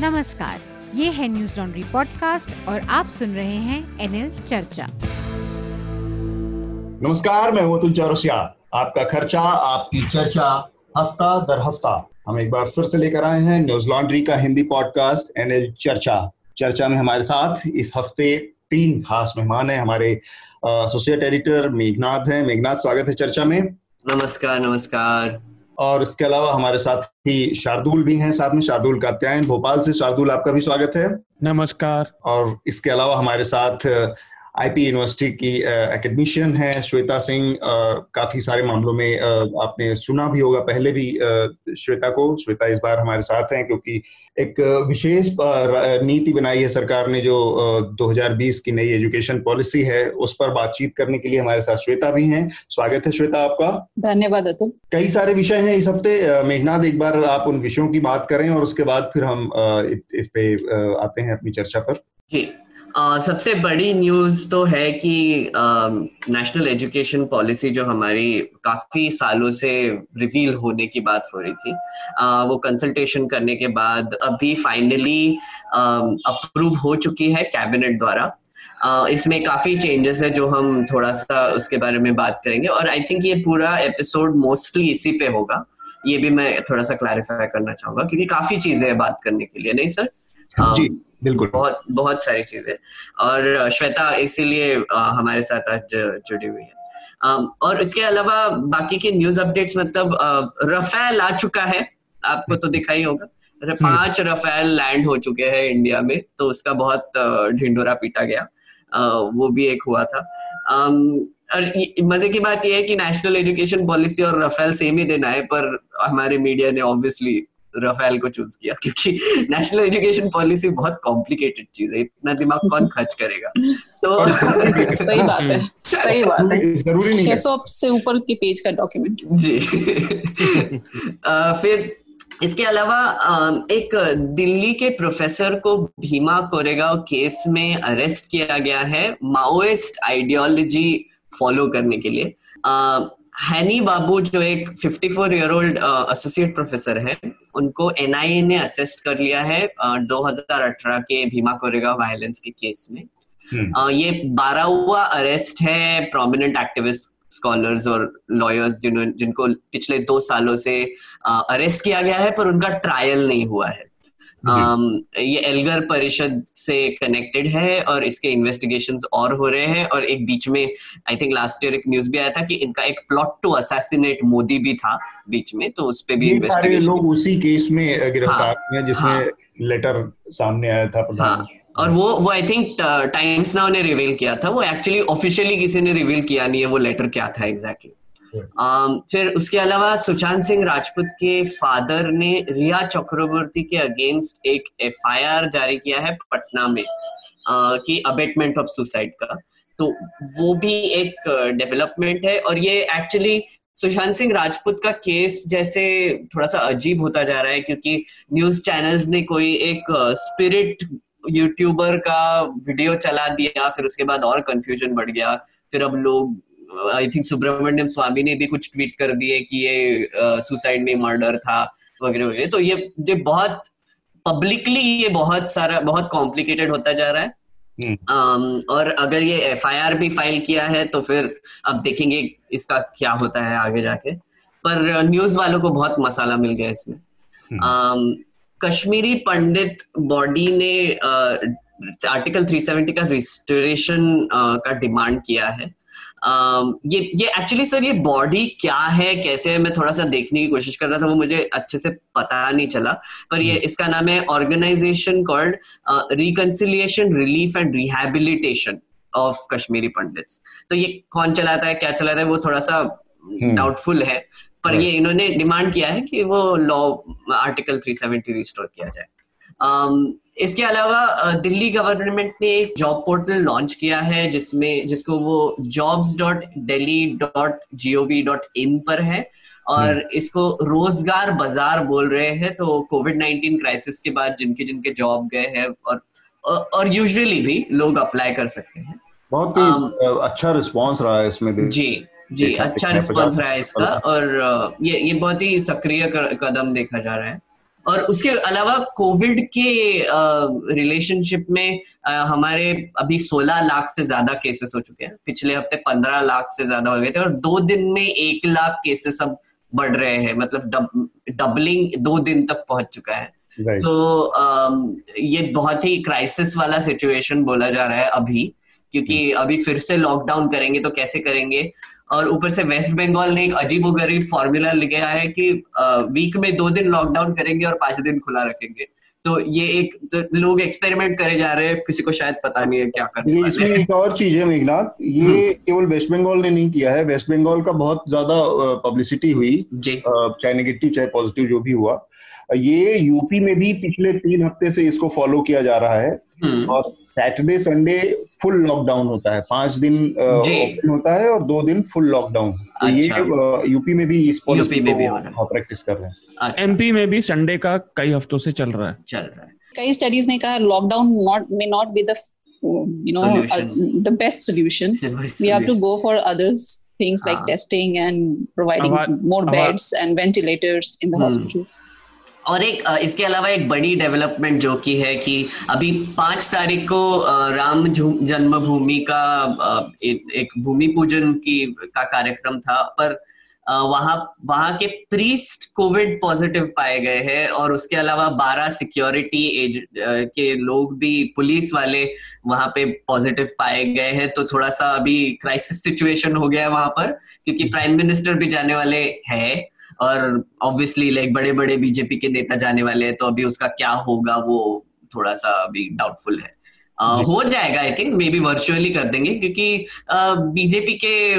नमस्कार ये है न्यूज़ लॉन्ड्री पॉडकास्ट और आप सुन रहे हैं एनएल चर्चा। नमस्कार मैं हूँ अतुल चौरसिया। आपका खर्चा आपकी चर्चा हफ़्ता दर हफ़्ता। हम एक बार फिर से लेकर आए हैं न्यूज़ लॉन्ड्री का हिंदी पॉडकास्ट एनएल चर्चा। चर्चा में हमारे साथ इस हफ़्ते तीन खास मेहमान हैं। हमारे एसोसिएट एडिटर मेघनाथ हैं। मेघनाथ स्वागत है चर्चा में। नमस्कार नमस्कार। और इसके अलावा हमारे साथ ही शार्दुल भी हैं साथ में शार्दुल कात्यायन भोपाल से शार्दुल आपका भी स्वागत है। नमस्कार। और इसके अलावा हमारे साथ आईपी यूनिवर्सिटी की एकेडमिशियन है श्वेता सिंह। काफ़ी सारे मामलों में आपने सुना भी होगा पहले भी श्वेता को। श्वेता इस बार हमारे साथ हैं क्योंकि एक विशेष नीति बनाई है सरकार ने जो 2020 की नई एजुकेशन पॉलिसी है उस पर बातचीत करने के लिए हमारे साथ श्वेता भी हैं। स्वागत है श्वेता आपका। धन्यवाद अतुल। कई सारे विषय हैं इस हफ़्ते। मेघनाथ एक बार आप उन विषयों की बात करें और उसके बाद फिर हम इस पे आते हैं अपनी चर्चा पर। जी। Uh, सबसे बड़ी न्यूज़ तो है कि नेशनल एजुकेशन पॉलिसी जो हमारी काफ़ी सालों से रिवील होने की बात हो रही थी uh, वो कंसल्टेशन करने के बाद अभी फाइनली अप्रूव हो चुकी है कैबिनेट द्वारा। uh, इसमें काफ़ी चेंजेस है जो हम थोड़ा सा उसके बारे में बात करेंगे और आई थिंक ये पूरा एपिसोड मोस्टली इसी पे होगा। ये भी मैं थोड़ा सा क्लैरिफाई करना चाहूँगा क्योंकि काफ़ी चीज़ें है बात करने के लिए नहीं सर? बिल्कुल। बहुत बहुत सारी चीज़ें। और श्वेता इसीलिए हमारे साथ आज जुड़ी हुई है। और इसके अलावा बाकी के न्यूज़ अपडेट्स मतलब रफेल आ चुका है। आपको तो दिखाई होगा। हम्म। पाँच रफेल लैंड हो चुके हैं इंडिया में तो उसका बहुत ढिंडोरा पीटा गया। वो भी एक हुआ था। और मज़े की बात यह है कि नेशनल एजुकेशन पॉलिसी और रफेल सेम ही दिन आए पर हमारे मीडिया ने ऑब्वियसली रफेल को चूज़ किया क्योंकि नेशनल एजुकेशन पॉलिसी बहुत कॉम्प्लिकेटेड चीज़ है इतना दिमाग कौन खर्च करेगा? तो सही बात है सही बात है। ज़रूरी नहीं 600 से ऊपर के पेज का डॉक्यूमेंट जी। फिर इसके अलावा एक दिल्ली के प्रोफेसर को भीमा कोरेगांव केस में अरेस्ट किया गया है माओइस्ट आइडियोलॉजी फॉलो करने के लिए। हैनी बाबू जो एक 54 ईयर ओल्ड एसोसिएट प्रोफेसर है उनको एनआईए ने असिस्ट कर लिया है uh, 2018 के भीमा कोरेगा वायलेंस के केस में। uh, ये बारहवा अरेस्ट है प्रोमिनेंट एक्टिविस्ट स्कॉलर्स और लॉयर्स जिन्होंने जिनको पिछले दो सालों से अरेस्ट किया गया है पर उनका ट्रायल नहीं हुआ है। ये एल्गर परिषद से कनेक्टेड है और इसके इन्वेस्टिगेशन और हो रहे हैं और एक बीच में आई थिंक लास्ट ईयर एक न्यूज़ भी आया था कि इनका एक प्लॉट टू असैसिनेट मोदी भी था बीच में तो उस पर भी इन्वेस्टिगेशन लोग उसी केस में गिरफ़्तार हाँ, हुए जिसमें हाँ, लेटर सामने आया था हाँ, और वो वो आई थिंक टाइम्स नाउ ने रिवील किया था वो एक्चुअली ऑफिशियली किसी ने रिवील किया नहीं है वो लेटर क्या था एग्जैक्टली exactly. Um, फिर उसके अलावा सुशांत सिंह राजपूत के फादर ने रिया चक्रवर्ती के अगेंस्ट एक एफआईआर जारी किया है पटना में कि अबेटमेंट ऑफ़ सुसाइड का। तो वो भी एक डेवलपमेंट uh, है और ये एक्चुअली सुशांत सिंह राजपूत का केस जैसे थोड़ा सा अजीब होता जा रहा है क्योंकि न्यूज़ चैनल्स ने कोई एक स्पिरिट uh, यूट्यूबर का वीडियो चला दिया फिर उसके बाद और कंफ्यूजन बढ़ गया फिर अब लोग आई थिंक सुब्रमण्यम स्वामी ने भी कुछ ट्वीट कर दिए कि ये सुसाइड में मर्डर था वगैरह वगैरह। तो ये जो बहुत पब्लिकली ये बहुत सारा बहुत कॉम्प्लिकेटेड होता जा रहा है। um, और अगर ये एफआईआर भी फ़ाइल किया है तो फिर अब देखेंगे इसका क्या होता है आगे जाके। पर न्यूज़ वालों को बहुत मसाला मिल गया इसमें। um, कश्मीरी पंडित बॉडी ने आर्टिकल uh, 370 का रिस्टोरेशन uh, का डिमांड किया है। ये ये एक्चुअली सर ये बॉडी क्या है? कैसे है? मैं थोड़ा सा देखने की कोशिश कर रहा था वो मुझे अच्छे से पता नहीं चला। पर ये हम्म। इसका नाम है organisation called reconciliation relief and rehabilitation of Kashmiri Pandits तो ये कौन चलाता है? क्या चलाता है? वो थोड़ा सा डाउटफुल। है। पर ये इन्होंने डिमांड किया है कि वो लॉ आर्टिकल 370 रिस्टोर किया जाए। इसके अलावा दिल्ली गवर्नमेंट ने एक जॉब पोर्टल लॉन्च किया है जिसमें जिसको वो jobs dot daily dot G O V dot in पर है। और हम्म। इसको रोज़गार बाज़ार बोल रहे हैं तो कोविड नाइन्टीन क्राइसिस के बाद जिनके जिनके जॉब गए हैं और और यूजुअली भी लोग अप्लाई कर सकते हैं। बहुत ही um, अच्छा रिस्पांस रहा है इसमें भी। जी जी अच्छा रिस्पांस रहा है इसका और ये ये बहुत ही सक्रिय कदम देखा जा रहा है। और उसके अलावा कोविड के रिलेशनशिप में आ, हमारे अभी 16 लाख से ज़्यादा केसेस हो चुके हैं। पिछले हफ़्ते 15 लाख से ज़्यादा हो गए थे और दो दिन में एक लाख केसेस अब बढ़ रहे हैं। मतलब डब, डबलिंग दो दिन तक पहुँच चुका है। तो आ, ये बहुत ही क्राइसिस वाला सिचुएशन बोला जा रहा है अभी क्योंकि हम्म। अभी फिर से लॉकडाउन करेंगे तो कैसे करेंगे? और ऊपर से वेस्ट बंगाल ने एक अजीब गरीब फॉर्मूला लिखा है कि वीक में दो दिन लॉकडाउन करेंगे और पाँच दिन खुला रखेंगे। तो ये एक तो लोग एक्सपेरिमेंट करे जा रहे हैं किसी को शायद पता नहीं है क्या करने ये इसमें एक और चीज़ है मेघनाथ ये हम्म। केवल वेस्ट बंगाल ने नहीं किया है वेस्ट बंगाल का बहुत ज़्यादा पब्लिसिटी हुई चाहे नेगेटिव चाहे पॉजिटिव जो भी हुआ। ये यूपी में भी पिछले तीन हफ़्ते से इसको फॉलो किया जा रहा है। हम्म। और सैटरडे संडे फुल लॉकडाउन होता है। पाँच दिन ओपन होता है और दो दिन फुल लॉकडाउन तो ये यूपी में भी इस पॉलिसी में भी प्रैक्टिस कर रहे हैं। एमपी अच्छा। में भी संडे का कई हफ्तों से चल रहा है। चल रहा है। कई स्टडीज़ ने कहा lockdown not may not be the you know the best solution we have to go for others things like ah. testing and providing more beds and ventilators in the hmm. hospitals. और एक इसके अलावा एक बड़ी development जो की है कि अभी पाँच तारीख को राम जन्मभूमि का एक भूमि पूजन की का कार्यक्रम था पर वहाँ वहाँ के प्रीस्ट कोविड पॉजिटिव पाए गए हैं और उसके अलावा 12 सिक्योरिटी एज के लोग भी पुलिस वाले वहाँ पे पॉजिटिव पाए गए हैं। तो थोड़ा सा अभी क्राइसिस सिचुएशन हो गया है वहाँ पर क्योंकि प्राइम मिनिस्टर भी जाने वाले हैं। और ऑब्वियसली लाइक बड़े बड़े बीजेपी के नेता जाने वाले हैं तो अभी उसका क्या होगा वो थोड़ा सा अभी डाउटफुल है। Uh, हो जाएगा I think maybe virtually कर देंगे क्योंकि बीजेपी uh, के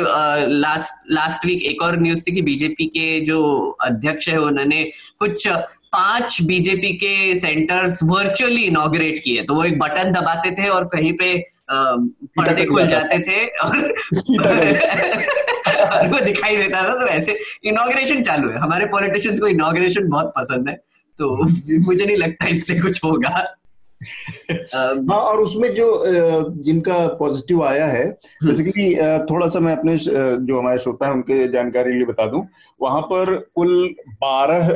लास्ट लास्ट वीक एक और न्यूज़ थी कि बीजेपी के जो अध्यक्ष है उन्होंने कुछ पाँच बीजेपी के सेंटर्स वर्चुअली इनोग्रेट किए। तो वो एक बटन दबाते थे और कहीं पे uh, पर्दे खुल जाते थे। और और वो दिखाई देता था तो ऐसे इनोग्रेशन चालू है। हमारे पॉलिटिशियंस को इनोग्रेशन बहुत पसंद है तो मुझे नहीं लगता इससे कुछ होगा। हाँ और उसमें जो जिनका पॉजिटिव आया है बेसिकली हम्म। थोड़ा सा मैं अपने जो हमारे श्रोता है उनके जानकारी लिए बता दूँ। वहाँ पर कुल बारह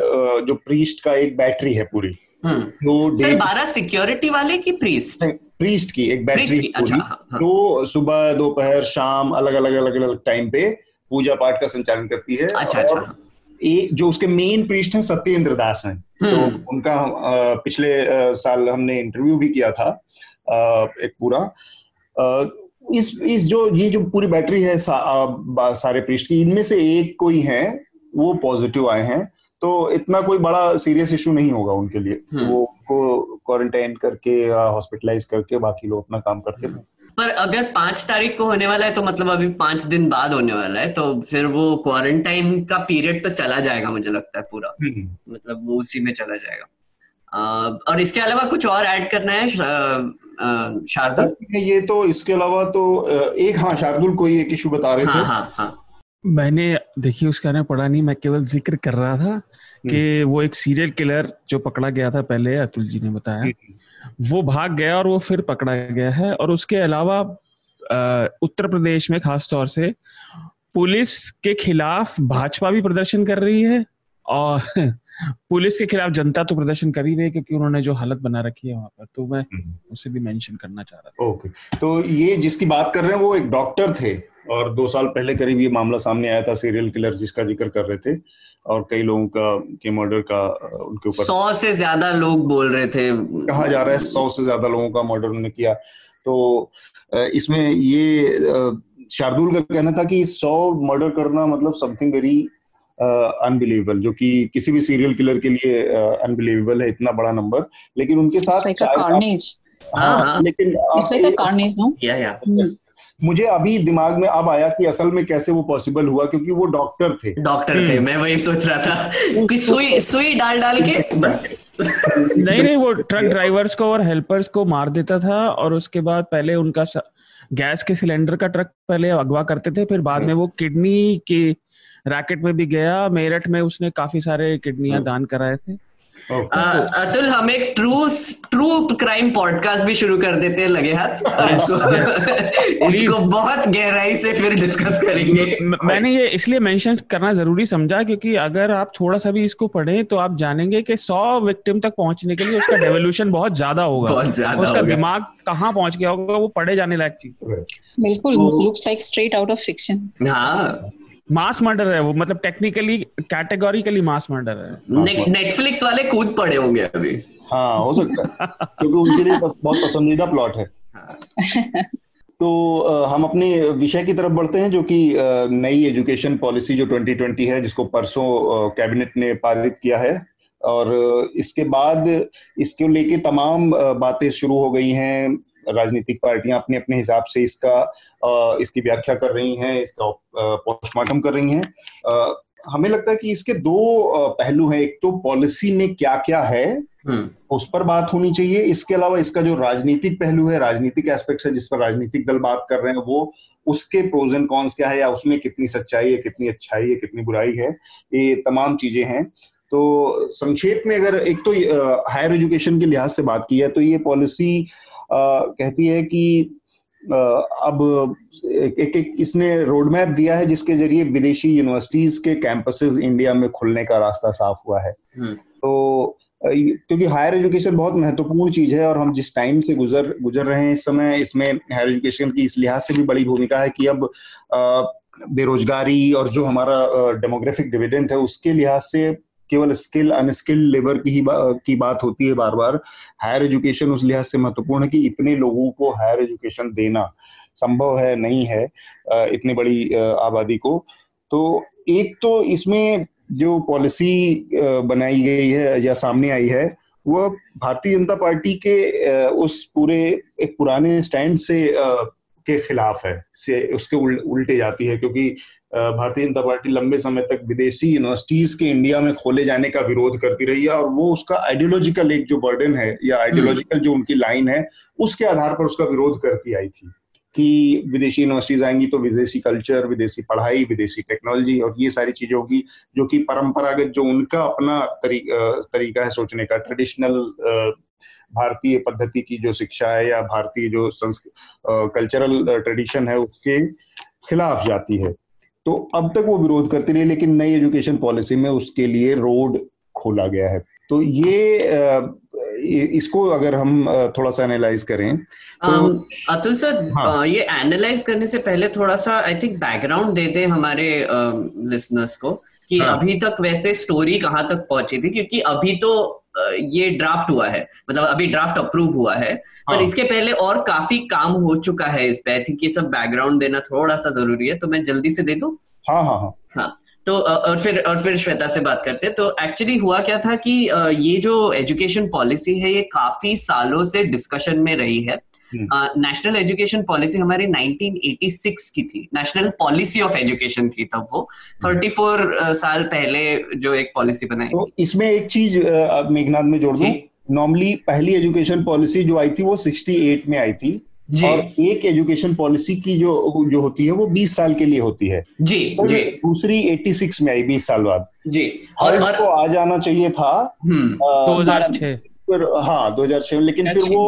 जो प्रीस्ट का एक बैटरी है पूरी। तो सर बारह सिक्योरिटी वाले की प्रीस्ट प्रीस्ट की एक बैटरी की अच्छा, हाँ, हाँ. तो सुबह दोपहर शाम अलग अलग अलग अलग टाइम पे पूजा पाठ का संचालन करती है अच्छा, अच्छा. एक जो उसके मेन प्रीस्ट हैं सत्येंद्र दास हैं तो हम्म। उनका पिछले साल हमने इंटरव्यू भी किया था एक पूरा इस इस जो ये जो पूरी बैटरी है सा, आ, सारे पृष्ठ की इनमें से एक कोई है वो पॉजिटिव आए हैं तो इतना कोई बड़ा सीरियस इशू नहीं होगा उनके लिए हम्म। वो को क्वारंटाइन करके हॉस्पिटलाइज करके बाकी लोग अपना काम करते हैं पर अगर पाँच तारीख को होने वाला है तो मतलब अभी पाँच दिन बाद होने वाला है तो फिर वो क्वारंटाइन का पीरियड तो चला जाएगा मुझे लगता है पूरा हम्म। मतलब वो उसी में चला जाएगा और इसके अलावा कुछ और ऐड करना है शार्दुल ये तो इसके अलावा तो एक हाँ शार्दुल कोई एक इशू बता रहे हाँ, थे हाँ, हाँ. मैंने देखिए उसका ना पढ़ा नहीं मैं केवल ज़िक्र कर रहा था कि हम्म। वो एक सीरियल किलर जो पकड़ा गया था पहले अतुल जी ने बताया वो भाग गया और वो फिर पकड़ा गया है। और उसके अलावा उत्तर प्रदेश में खास तौर से पुलिस के खिलाफ भाजपा भी प्रदर्शन कर रही है और पुलिस के खिलाफ जनता तो प्रदर्शन कर ही रही है क्योंकि उन्होंने जो हालत बना रखी है वहाँ पर। तो मैं हम्म। उसे भी मेंशन करना चाह रहा था। ओके। तो ये जिसकी बात कर रहे हैं वो एक डॉक्टर थे। और दो साल पहले करीब ये मामला सामने आया था सीरियल किलर जिसका ज़िक्र कर रहे थे और कई लोगों का के मर्डर का उनके ऊपर सौ से ज़्यादा लोग बोल रहे थे। कहा जा रहा है सौ से ज़्यादा लोगों का मर्डर उन्होंने किया। तो इसमें ये शार्दुल का कहना था कि सौ मर्डर करना मतलब समथिंग वेरी अनबिलीवेबल जो कि किसी भी सीरियल किलर के लिए अनबिलीवेबल uh, है इतना बड़ा नंबर लेकिन उनके साथ like हाँ, हाँ, लेकिन मुझे अभी दिमाग में अब आया कि असल में कैसे वो पॉसिबल हुआ क्योंकि वो डॉक्टर थे। डॉक्टर थे हम्म। मैं वही सोच रहा था कि सुई सुई डाल डाल के बस। नहीं नहीं वो ट्रक ड्राइवर्स को और हेल्पर्स को मार देता था और उसके बाद पहले उनका गैस के सिलेंडर का ट्रक पहले अगवा करते थे फिर बाद में वो किडनी के रैकेट में भी गया मेरठ में उसने काफ़ी सारे किडनियाँ दान कराए थे। अतुल हम एक ट्रू ट्रू क्राइम पॉडकास्ट भी शुरू कर देते हैं लगे हाथ। और इसको इसको बहुत गहराई से फिर डिस्कस करेंगे। मैंने ये इसलिए मेंशन करना ज़रूरी समझा क्योंकि अगर आप थोड़ा सा भी इसको पढ़ें तो आप जानेंगे कि सौ विक्टिम तक पहुँचने के लिए उसका डेवोल्यूशन बहुत ज़्यादा होगा। बहुत ज़्यादा उसका दिमाग कहाँ पहुँच गया होगा वो पढ़े जाने लायक चीज़। बिल्कुल looks like straight out of fiction हाँ मास मर्डर है वो मतलब टेक्निकली कैटेगोरिकली मास मर्डर है। नेटफ्लिक्स वाले कूद पड़े होंगे अभी। हाँ हो सकता है क्योंकि उनके लिए बहुत पसंदीदा प्लॉट है। हाँ। तो हम अपने विषय की तरफ़ बढ़ते हैं जो कि नई एजुकेशन पॉलिसी जो 2020 है जिसको परसों कैबिनेट ने पारित किया है। और इसके बाद इसको लेके तमाम बातें शुरू हो गई हैं। राजनीतिक पार्टियाँ अपने अपने हिसाब से इसका इसकी व्याख्या कर रही हैं इसका पोस्टमार्टम कर रही हैं। हमें लगता है कि इसके दो पहलू हैं। एक तो पॉलिसी में क्या क्या है हम्म। उस पर बात होनी चाहिए। इसके अलावा इसका जो राजनीतिक पहलू है राजनीतिक एस्पेक्ट है जिस पर राजनीतिक दल बात कर रहे हैं वो उसके प्रोज एंड कॉन्स क्या है या उसमें कितनी सच्चाई है कितनी अच्छाई है कितनी बुराई है ये तमाम चीज़ें हैं। तो संक्षेप में अगर एक तो हायर एजुकेशन के लिहाज से बात की है तो ये पॉलिसी कहती है कि अब एक एक इसने रोड मैप दिया है जिसके ज़रिए विदेशी यूनिवर्सिटीज के कैंपसेस इंडिया में खुलने का रास्ता साफ़ हुआ है हम्म। तो क्योंकि हायर एजुकेशन बहुत महत्वपूर्ण चीज़ है और हम जिस टाइम से गुजर गुजर रहे हैं इस समय इसमें हायर एजुकेशन की इस लिहाज से भी बड़ी भूमिका है कि अब बेरोजगारी और जो हमारा डेमोग्राफिक डिविडेंट है उसके लिहाज से केवल स्किल अनस्किल्ड लेबर की ही बा, की बात होती है बार बार हायर एजुकेशन उस लिहाज से महत्वपूर्ण है कि इतने लोगों को हायर एजुकेशन देना संभव है नहीं है इतनी बड़ी आबादी को। तो एक तो इसमें जो पॉलिसी बनाई गई है या सामने आई है वह भारतीय जनता पार्टी के उस पूरे एक पुराने स्टैंड से के खिलाफ है से उसके उल, उल्टे जाती है क्योंकि भारतीय जनता पार्टी लंबे समय तक विदेशी यूनिवर्सिटीज के इंडिया में खोले जाने का विरोध करती रही है और वो उसका आइडियोलॉजिकल एक जो बर्डन है या आइडियोलॉजिकल हम्म। जो उनकी लाइन है उसके आधार पर उसका विरोध करती आई थी कि विदेशी यूनिवर्सिटीज आएँगी तो विदेशी कल्चर विदेशी पढ़ाई विदेशी टेक्नोलॉजी और ये सारी चीज़ें होगी जो कि परंपरागत जो उनका अपना तरी, तरीका है सोचने का ट्रेडिशनल भारतीय पद्धति की जो शिक्षा है या भारतीय जो कल्चरल ट्रेडिशन है उसके खिलाफ जाती है तो अब तक वो विरोध करती रही लेकिन नई एजुकेशन पॉलिसी में उसके लिए रोड खोला गया है तो ये इसको अगर हम थोड़ा सा एनालाइज करें तो um, अतुल सर हाँ. ये एनालाइज करने से पहले थोड़ा सा आई थिंक बैकग्राउंड दे दें हमारे लिसनर्स को कि हाँ. अभी तक वैसे स्टोरी कहाँ तक पहुँची थी क्योंकि अभी तो ये ड्राफ्ट हुआ है। मतलब अभी ड्राफ्ट अप्रूव हुआ है। हाँ. पर इसके पहले और काफ़ी काम हो चुका है इस पे। आई थिंक ये सब बैकग्राउंड देना थोड़ा सा ज़रूरी है तो मैं जल्दी से दे दू? हाँ हाँ हाँ। हाँ तो और फिर और फिर श्वेता से बात करते हैं। तो एक्चुअली हुआ क्या था कि ये जो एजुकेशन पॉलिसी है ये काफ़ी सालों से डिस्कशन में रही है। नेशनल एजुकेशन पॉलिसी हमारी 1986 की थी। नेशनल पॉलिसी ऑफ़ एजुकेशन थी तब वो। 34 हम्म। साल पहले जो एक पॉलिसी बनाई तो इसमें एक चीज़ मेघनाथ में जोड़ दूँ। नॉर्मली पहली एजुकेशन पॉलिसी जो आई थी वो 68 में आई थी। जी. और एक एजुकेशन पॉलिसी की जो जो होती है वो 20 साल के लिए होती है। जी तो जी। दूसरी 86 में आई 20 साल बाद। जी। और, और को आ जाना चाहिए था। हम्म। दो हज़ार छह। फिर हाँ 2006 लेकिन फिर वो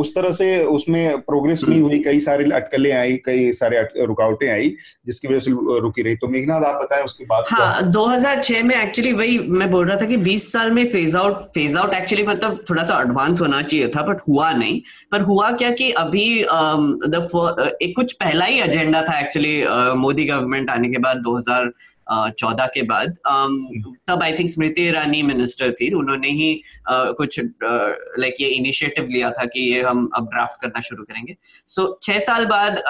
उस तरह से उसमें प्रोग्रेस नहीं हुई कई सारे अटकलें आई कई सारे रुकावटें आई जिसकी वजह से रुकी रही। तो मेघनाथ आप बताएँ उसके बाद हाँ 2006 में एक्चुअली वही मैं बोल रहा था कि 20 साल में phase out phase out actually मतलब थोड़ा सा एडवांस होना चाहिए था बट हुआ नहीं। पर हुआ क्या कि अभी द एक कुछ पहला ही एजेंडा था एक्चुअली मोदी गवर्नमेंट आने के बाद 2000 चौदह के बाद तब I think Smriti Irani minister थी। उन्होंने ही कुछ लाइक ये इनिशिएटिव लिया था कि ये हम अब ड्राफ्ट करना शुरू करेंगे। सो so, साल बाद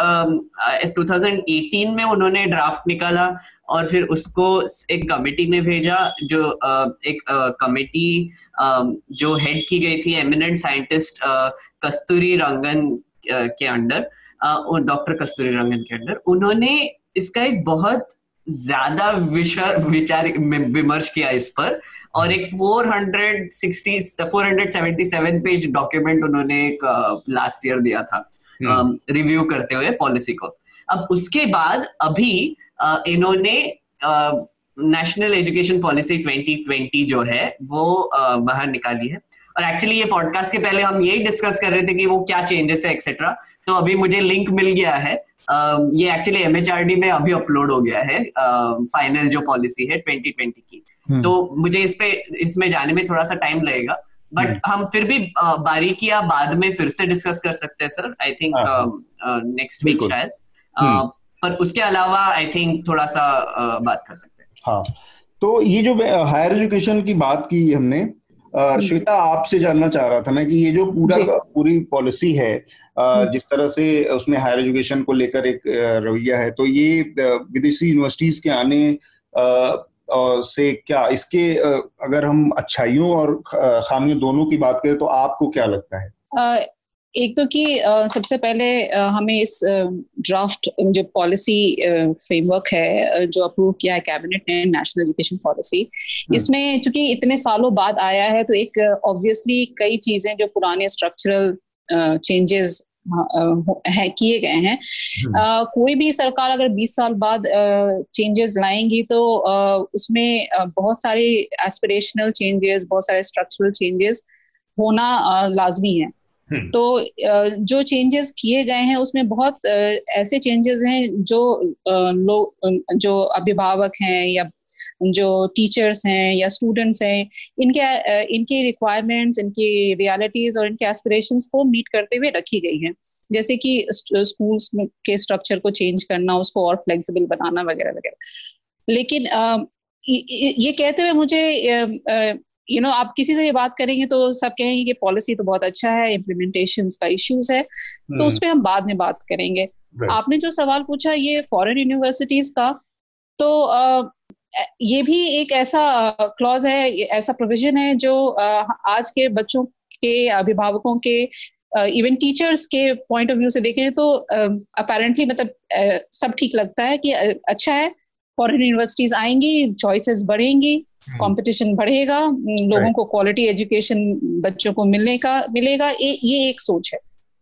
टू थाउज़ेंड एटीन में उन्होंने ड्राफ्ट निकाला और फिर उसको एक कमेटी में भेजा जो एक कमेटी जो हेड की गई थी एमिनेंट साइंटिस्ट कस्तूरी रंगन के अंडर डॉक्टर कस्तूरी रंगन के अंडर। उन्होंने इसका एक बहुत ज़्यादा विचार विमर्श किया इस पर। और एक 460 477 पेज डॉक्यूमेंट उन्होंने एक लास्ट ईयर दिया था रिव्यू हम्म। करते हुए पॉलिसी को। अब उसके बाद अभी इन्होंने नेशनल एजुकेशन पॉलिसी 2020 जो है वो बाहर निकाली है। और एक्चुअली ये पॉडकास्ट के पहले हम यही डिस्कस कर रहे थे कि वो क्या चेंजेस है एक्सेट्रा तो अभी मुझे लिंक मिल गया है। ये एक्चुअली एमएचआरडी में अभी अपलोड हो गया है फाइनल जो पॉलिसी है 2020 की। हम्म। तो मुझे इस पे इसमें जाने में थोड़ा सा टाइम लगेगा। बट हम्म। हम फिर भी बारीकियाँ बाद में फिर से डिस्कस कर सकते हैं sir I think next week शायद। हम्म। पर उसके अलावा आई थिंक थोड़ा सा बात कर सकते हैं। हाँ। तो ये जो हायर एजुकेशन की बात की हमने श्वेता आपसे जानना चाह रहा था मैं कि ये जो पूरा पूरी पॉलिसी है जिस तरह से उसमें हायर एजुकेशन को लेकर एक रवैया है तो ये विदेशी यूनिवर्सिटीज के आने से क्या इसके अगर हम अच्छाइयों और खामियों दोनों की बात करें तो आपको क्या लगता है? एक तो कि सबसे पहले हमें इस ड्राफ्ट जो पॉलिसी फ्रेमवर्क है जो अप्रूव किया है कैबिनेट ने नेशनल एजुकेशन पॉलिसी इसमें चूँकि इतने सालों बाद आया है तो एक ऑब्वियसली कई चीज़ें जो पुराने स्ट्रक्चरल चेंजेस है किए गए हैं। uh, कोई भी सरकार अगर 20 साल बाद चेंजेस लाएँगी तो उसमें बहुत सारे एस्पिरेशनल चेंजेस बहुत सारे स्ट्रक्चरल चेंजेस होना लाजमी है। हम्म। तो जो चेंजेस किए गए हैं उसमें बहुत ऐसे चेंजेस हैं जो लोग जो अभिभावक हैं या जो टीचर्स हैं या स्टूडेंट्स हैं इनके इनके रिक्वायरमेंट्स इनकी रियलिटीज और इनके एस्पिरेशंस को मीट करते हुए रखी गई हैं। जैसे कि स्कूल्स के स्ट्रक्चर को चेंज करना उसको और फ्लेक्सिबल बनाना वगैरह वगैरह। लेकिन ये कहते हुए मुझे यू नो आप किसी से भी बात करेंगे तो सब कहेंगे कि पॉलिसी तो बहुत अच्छा है इम्प्लीमेंटेशन का इश्यूज़ है तो हम्म। उस पर हम बाद में बात करेंगे। आपने जो सवाल पूछा ये फॉरेन यूनिवर्सिटीज का तो ये भी एक ऐसा क्लॉज है ऐसा प्रोविज़न है जो आज के बच्चों के अभिभावकों के इवन टीचर्स के पॉइंट ऑफ़ व्यू से देखें तो अपेरेंटली मतलब सब ठीक लगता है कि अच्छा है फॉरेन यूनिवर्सिटीज आएँगी चॉइसेस बढ़ेंगी कंपटीशन हम्म। बढ़ेगा लोगों को क्वालिटी एजुकेशन बच्चों को मिलने का मिलेगा ये ये एक सोच है।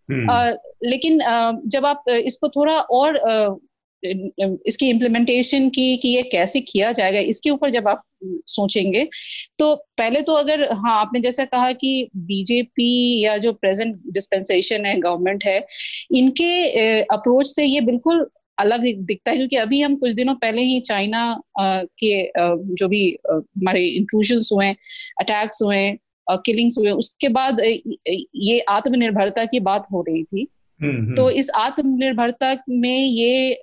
uh, लेकिन uh, जब आप इसको थोड़ा और इसकी इम्प्लीमेंटेशन की, कि ये कैसे किया जाएगा, इसके ऊपर जब आप सोचेंगे तो पहले तो अगर हाँ आपने जैसा कहा कि बीजेपी या जो प्रेजेंट डिस्पेंसेशन है गवर्नमेंट है, इनके अप्रोच से ये बिल्कुल अलग दिखता है, क्योंकि अभी हम कुछ दिनों पहले ही चाइना के जो भी हमारे इंट्रूजन हुए अटैक्स हुए किलिंग्स हुए, उसके बाद ये आत्मनिर्भरता की बात हो रही थी। तो इस आत्मनिर्भरता में ये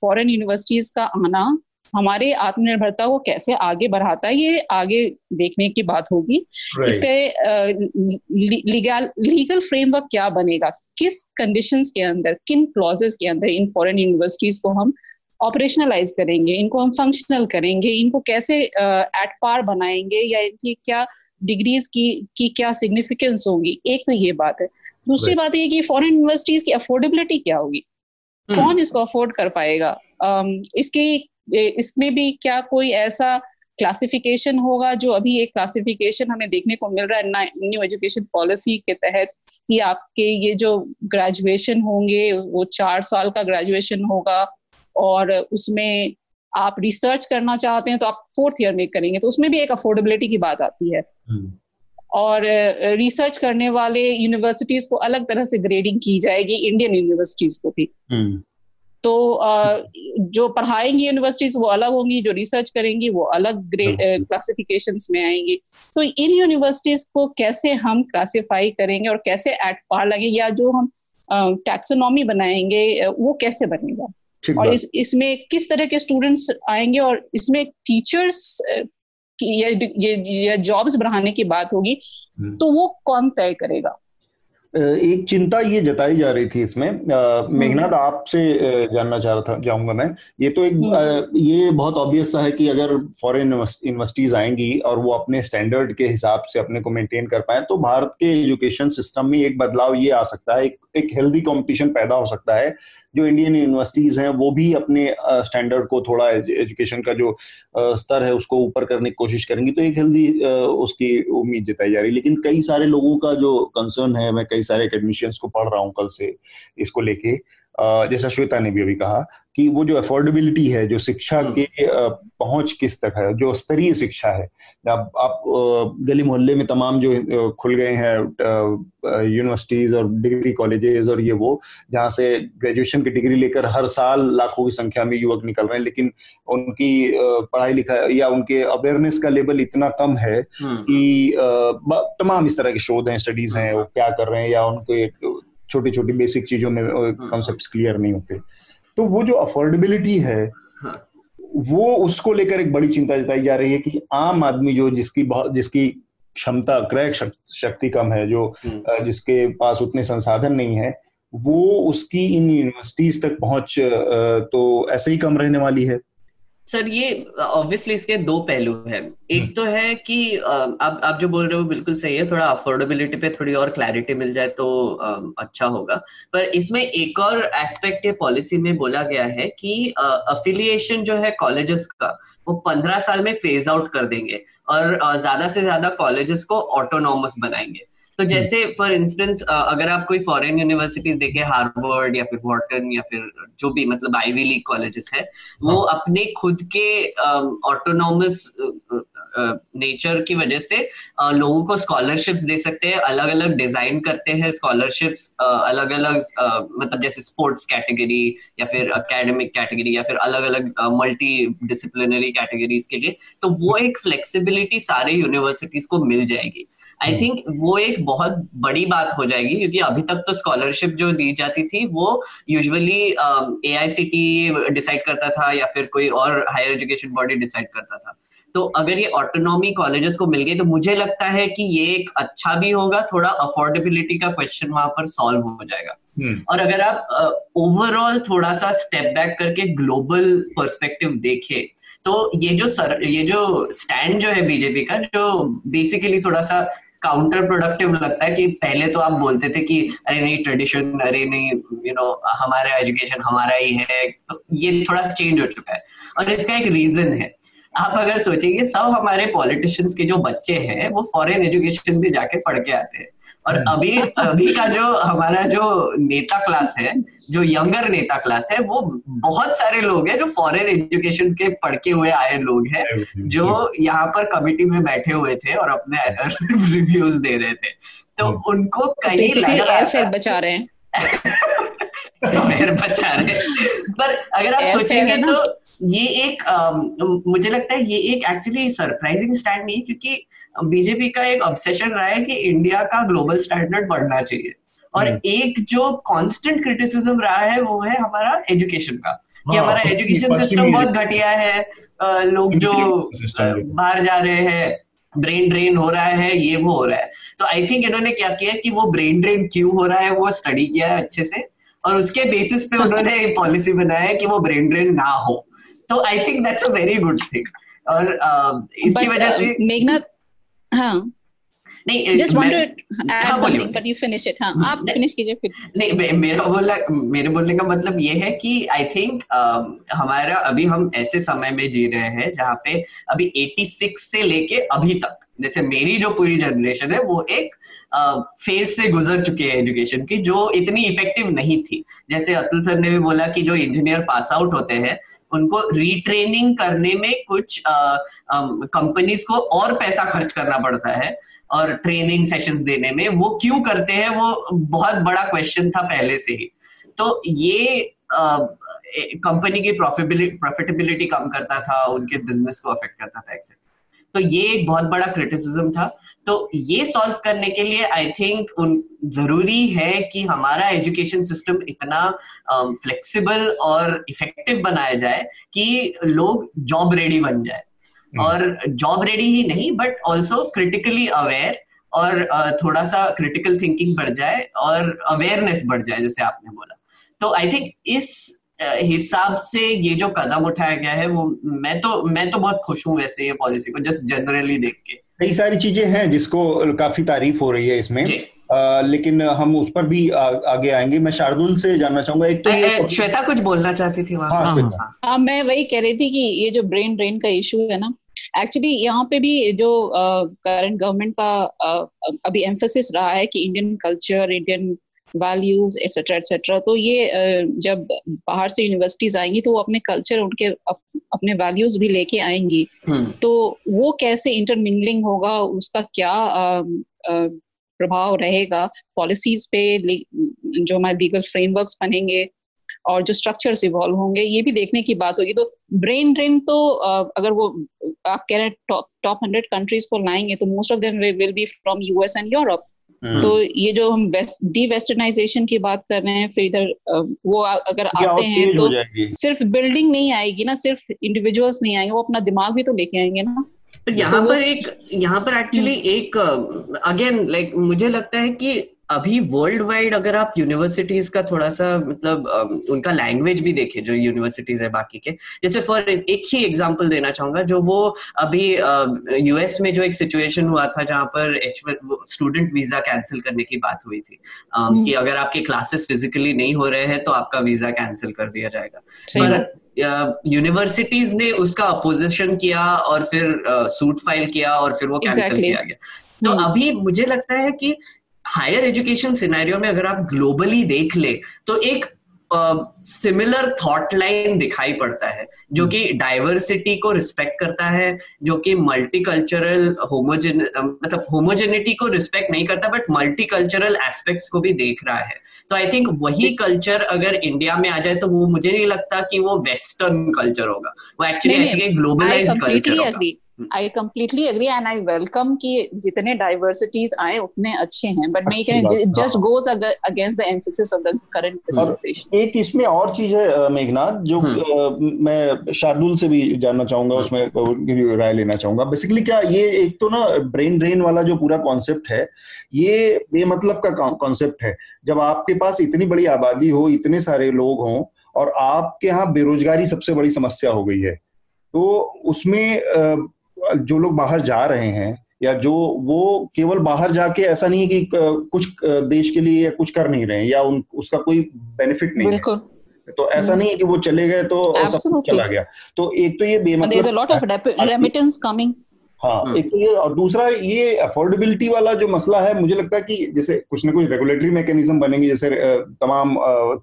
फॉरेन यूनिवर्सिटीज का आना हमारे आत्मनिर्भरता को कैसे आगे बढ़ाता है ये आगे देखने की बात होगी। इस पे लीगल लीगल फ्रेमवर्क क्या बनेगा? किस कंडीशंस के अंदर किन क्लॉजेस के अंदर इन फॉरेन यूनिवर्सिटीज को हम ऑपरेशनलाइज करेंगे इनको हम फंक्शनल करेंगे इनको कैसे एट पार बनाएँगे या इनकी क्या डिग्रीज की की क्या सिग्निफिकेंस होगी? एक तो ये बात है। दूसरी बात ये कि फॉरेन यूनिवर्सिटीज की अफोर्डेबिलिटी क्या होगी? Hmm. कौन इसको अफोर्ड कर पाएगा? Um, इसके इसमें भी क्या कोई ऐसा क्लासिफिकेशन होगा जो अभी एक क्लासिफिकेशन हमें देखने को मिल रहा है? न्यू एजुकेशन पॉलिसी के तहत कि आपके ये जो ग्रेजुएशन होंगे वो चार साल का ग्रेजुएशन होगा और उसमें आप रिसर्च करना चाहते हैं तो आप फोर्थ ईयर में करेंगे तो उसमें भी एक अफोर्डेबिलिटी की बात आती है। हम्म। और रिसर्च करने वाले यूनिवर्सिटीज को अलग तरह से ग्रेडिंग की जाएगी इंडियन यूनिवर्सिटीज को भी। हम्म। तो जो पढ़ाएँगी यूनिवर्सिटीज वो अलग होंगी जो रिसर्च करेंगी वो अलग ग्रेड क्लासिफिकेशन में आएँगी। तो इन यूनिवर्सिटीज को कैसे हम क्लासिफाई करेंगे और कैसे एट पार लगे या जो हम टैक्सोनॉमी बनाएँगे वो कैसे बनेगा? और इस इसमें किस तरह के स्टूडेंट्स आएँगे और इसमें टीचर्स या ये, ये जॉब्स बढ़ाने की बात होगी हम्म। तो वो कौन तय करेगा एक चिंता ये जताई जा रही थी इसमें मेघनाथ हम्म। आपसे जानना चाह रहा था जाऊँगा मैं ये तो एक हम्म। ये बहुत ऑब्वियस सा है कि अगर फॉरेन यूनिवर्सिटीज आएँगी और वो अपने स्टैंडर्ड के हिसाब से अपने को मेंटेन कर पाए तो भारत के एजुकेशन सिस्टम में एक बदलाव ये आ सकता है एक, एक हेल्दी कंपटीशन पैदा हो सकता है जो इंडियन यूनिवर्सिटीज हैं, वो भी अपने स्टैंडर्ड को थोड़ा एजुकेशन का जो स्तर है, उसको ऊपर करने की कोशिश करेंगी तो एक हेल्दी उसकी उम्मीद जताई जा रही है। लेकिन कई सारे लोगों का जो कंसर्न है, मैं कई सारे एकेडमिशियंस को पढ़ रहा हूँ कल से इसको लेके जैसा श्वेता ने भी अभी कहा कि वो जो अफोर्डेबिलिटी है जो शिक्षा हम्म। के पहुँच किस तक है जो स्तरीय शिक्षा है आप, आप गली मोहल्ले में तमाम जो खुल गए हैं यूनिवर्सिटीज और डिग्री कॉलेजेस और ये वो जहाँ से ग्रेजुएशन की डिग्री लेकर हर साल लाखों की संख्या में युवक निकल रहे हैं लेकिन उनकी पढ़ाई लिखाई या उनके अवेयरनेस का लेवल इतना कम है हम्म। कि तमाम इस तरह के शोध हैं स्टडीज़ हैं वो क्या कर रहे हैं या उनके छोटी छोटी बेसिक चीज़ों में कॉन्सेप्ट। क्लियर नहीं होते तो वो जो अफोर्डेबिलिटी है हाँ। वो उसको लेकर एक बड़ी चिंता जताई जा रही है कि आम आदमी जो जिसकी बहुत जिसकी क्षमता क्रय शक्ति कम है जो हम्म। जिसके पास उतने संसाधन नहीं है वो उसकी इन यूनिवर्सिटीज तक पहुँच तो ऐसे ही कम रहने वाली है सर ये ऑब्वियसली इसके दो पहलू हैं। एक हम्म। तो है कि आप आप जो बोल रहे हो बिल्कुल सही है। थोड़ा अफोर्डेबिलिटी पे थोड़ी और क्लैरिटी मिल जाए तो अच्छा होगा। पर इसमें एक और एस्पेक्ट ये पॉलिसी में बोला गया है कि अफिलिएशन जो है कॉलेजेस का वो पंद्रह साल में फ़ेज़ आउट कर देंगे और ज़्यादा से ज़्यादा कॉलेजेस को ऑटोनॉमस बनाएँगे। तो। जैसे फॉर इंस्टेंस अगर आप कोई फॉरेन यूनिवर्सिटीज देखे हार्वर्ड या फिर वॉटन या फिर जो भी मतलब आईवी लीग कॉलेजेस है वो हाँ। अपने खुद के ऑटोनॉमस नेचर की वजह से लोगों को स्कॉलरशिप्स दे सकते हैं अलग अलग डिज़ाइन करते हैं स्कॉलरशिप्स अलग अलग मतलब जैसे स्पोर्ट्स कैटेगरी या फिर अकेडमिक कैटेगरी या फिर अलग अलग मल्टी डिसिप्लिनरी कैटेगरीज के लिए तो वो एक फ्लेक्सिबिलिटी सारे यूनिवर्सिटीज को मिल जाएगी आई थिंक hmm. वो एक बहुत बड़ी बात हो जाएगी क्योंकि अभी तक तो स्कॉलरशिप जो दी जाती थी वो usually A I C T decide करता था या फिर कोई और हायर एजुकेशन बॉडी डिसाइड करता था तो अगर ये ऑटोनॉमी कॉलेजेस को मिल गई तो मुझे लगता है कि ये एक अच्छा भी होगा थोड़ा अफोर्डेबिलिटी का क्वेश्चन वहाँ पर सॉल्व हो जाएगा hmm. और अगर आप ओवरऑल uh, थोड़ा सा स्टेप बैक करके ग्लोबल पर्सपेक्टिव देखें तो ये जो सर ये जो स्टैंड जो है बीजेपी का जो बेसिकली थोड़ा सा काउंटर प्रोडक्टिव लगता है कि पहले तो आप बोलते थे कि, अरे नहीं ट्रेडिशन अरे नहीं यू नो हमारा एजुकेशन हमारा ही है। तो ये थोड़ा चेंज हो चुका है। और इसका एक रीजन है। आप अगर सोचेंगे, सब हमारे पॉलिटिशियंस के जो बच्चे हैं, वो फॉरेन एजुकेशन भी जाके पढ़ के आते हैं। और हम्म। अभी अभी का जो हमारा जो नेता क्लास है जो यंगर नेता क्लास है वो बहुत सारे लोग हैं जो फॉरेन एजुकेशन के पढ़ के हुए आए लोग हैं जो यहाँ पर कमिटी में बैठे हुए थे और अपने रिव्यूज़ दे रहे थे। तो हम्म। उनको कहीं लग रहा बचा रहे हैं। फिर बचा रहे पर अगर आप सोचेंगे तो ये एक आ, मुझे लगता है ये एक एक्चुअली सरप्राइजिंग स्टैंड नहीं क्योंकि बीजेपी का एक ऑब्सेशन रहा है कि इंडिया का ग्लोबल स्टैंडर्ड बढ़ना चाहिए। और हम्म। एक जो कांस्टेंट क्रिटिसिज्म रहा है वो है हमारा एजुकेशन का। कि हाँ, हमारा एजुकेशन सिस्टम बहुत घटिया है लोग जो बाहर जा रहे हैं ब्रेन ड्रेन हो रहा है ये वो हो रहा है। तो आई थिंक इन्होंने क्या किया कि वो ब्रेन ड्रेन क्यों हो रहा है वो स्टडी किया है अच्छे से। और उसके बेसिस पे उन्होंने पॉलिसी बनाया है कि वो ब्रेन ड्रेन ना हो। तो I think that's a very good thing और इसकी वजह से मेघनाथ हाँ। Just want add something but you finish it हाँ आप फिनिश कीजिए फिर। नहीं मेरा बोला मेरे बोलने का मतलब ये है कि आई थिंक हमारा अभी हम ऐसे समय में जी रहे हैं जहाँ पे अभी 86 से लेके अभी तक जैसे मेरी जो पूरी जनरेशन है वो एक फ़ेज़ से गुजर चुके हैं एजुकेशन की जो इतनी इफ़ेक्टिव नहीं थी। जैसे अतुल सर ने भी बोला कि जो इंजीनियर पास आउट होते हैं उनको रिट्रेनिंग करने में कुछ कंपनीज़ को और पैसा खर्च करना पड़ता है और ट्रेनिंग सेशंस देने में। वो क्यों करते हैं, वो बहुत बड़ा क्वेश्चन था पहले से ही। तो ये कंपनी की प्रॉफिटेबिलिटी कम करता था, उनके बिज़नेस को अफेक्ट करता था एक्सेट्रा तो ये एक बहुत बड़ा क्रिटिसिज्म था। तो ये सॉल्व करने के लिए आई थिंक उन ज़रूरी है कि हमारा एजुकेशन सिस्टम इतना फ्लेक्सिबल um, और इफ़ेक्टिव बनाया जाए कि लोग जॉब रेडी बन जाए। हम्म। और जॉब रेडी ही नहीं बट ऑल्सो क्रिटिकली अवेयर और uh, थोड़ा सा क्रिटिकल थिंकिंग बढ़ जाए और अवेयरनेस बढ़ जाए जैसे आपने बोला। तो आई थिंक इस हिसाब से ये जो कदम उठाया गया है वो मैं तो मैं तो बहुत खुश हूँ वैसे ये पॉलिसी को जस्ट जनरली देख के। कई सारी चीज़ें हैं जिसको काफ़ी तारीफ़ हो रही है इसमें। आ, लेकिन हम उस पर भी आ, आगे आएँगे। मैं शार्दुल से जानना चाहूँगा एक तो ये श्वेता कुछ बोलना चाहती थी वहाँ हाँ, हाँ, हाँ, मैं वही कह रही थी कि ये जो ब्रेन ड्रेन का इशू है ना एक्चुअली यहाँ पे भी जो करंट गवर्नमेंट का आ, अभी एम्फोसिस रहा है कि Indian culture Indian values etcetera etcetera तो ये जब बाहर से यूनिवर्सिटीज आएँगी तो वो अपने कल्चर उनके अपने वैल्यूज़ भी लेके आएँगी। हम्म। तो वो कैसे इंटरमिंगलिंग होगा उसका क्या प्रभाव रहेगा? पॉलिसीज़ पे जो हमारे लीगल फ्रेमवर्क्स बनेंगे और जो स्ट्रक्चर्स इवॉल्व होंगे ये भी देखने की बात होगी। तो ब्रेन ड्रेन तो अगर वो आप कह रहे हैं टॉप हंड्रेड कंट्रीज़ को लाएँगे तो most of them will be from US and Europe तो ये जो हम डी वेस्टर्नाइजेशन की बात कर रहे हैं फिर इधर वो अगर आते हैं तो सिर्फ़ बिल्डिंग नहीं आएगी ना सिर्फ़ इंडिविजुअल्स नहीं आएँगे वो अपना दिमाग भी तो लेके आएँगे ना। यहाँ तो पर एक यहाँ पर एक्चुअली हम्म। एक अगेन लाइक मुझे लगता है कि अभी वर्ल्ड वाइड अगर आप यूनिवर्सिटीज का थोड़ा सा मतलब उनका लैंग्वेज भी देखें जो यूनिवर्सिटीज है बाकी के जैसे फॉर एक ही एग्जांपल देना चाहूँगा जो वो अभी यूएस में जो एक सिचुएशन हुआ था जहाँ पर एच स्टूडेंट वीज़ा कैंसिल करने की बात हुई थी हम्म। कि अगर आपके क्लासेस फिजिकली नहीं हो रहे हैं तो आपका वीज़ा कैंसिल कर दिया जाएगा पर यूनिवर्सिटीज ने उसका अपोजिशन किया और फिर सूट फ़ाइल किया और फिर वो कैंसिल exactly. किया गया तो hmm. अभी मुझे लगता है कि हायर एजुकेशन सिनेरियो में अगर आप ग्लोबली देख ले तो एक सिमिलर थॉट लाइन दिखाई पड़ता है जो कि डाइवर्सिटी को रिस्पेक्ट करता है जो कि मल्टीकल्चरल होमोजेन मतलब होमोजेनिटी को रिस्पेक्ट नहीं करता बट मल्टीकल्चरल एस्पेक्ट्स को भी देख रहा है। तो आई थिंक वही कल्चर अगर इंडिया में आ जाए तो वो मुझे नहीं लगता कि वो वेस्टर्न कल्चर होगा। वो एक्चुअली ग्लोबलाइज कल्चर होगा। I completely agree and I welcome कि जितने डाइवर्सिटीज आए उतने अच्छे हैं। बट मैं कह just goes against the emphasis of the current एक इसमें और चीज़ है मेघनाथ जो हम्म। मैं शार्दुल से भी जानना चाहूँगा उसमें राय लेना चाहूँगा। बेसिकली क्या ये एक तो ना ब्रेन ड्रेन वाला जो पूरा कॉन्सेप्ट है ये बेमतलब का कॉन्सेप्ट है। जब आपके पास इतनी बड़ी आबादी हो इतने सारे लोग हों और आपके यहाँ बेरोजगारी सबसे बड़ी समस्या हो गई है तो उसमें जो लोग बाहर जा रहे हैं या जो वो केवल बाहर जाके ऐसा नहीं है कि कुछ देश के लिए कुछ कर नहीं रहे हैं या उन उसका कोई बेनिफिट नहीं बिल्कुल। तो ऐसा नहीं है कि वो चले गए तो सब चला गया। तो एक तो ये बेमतलब हाँ हम्म। एक तो ये और दूसरा ये अफोर्डेबिलिटी वाला जो मसला है मुझे लगता है कि जैसे कुछ ना कुछ रेगुलेटरी मैकेनिज्म बनेंगे जैसे तमाम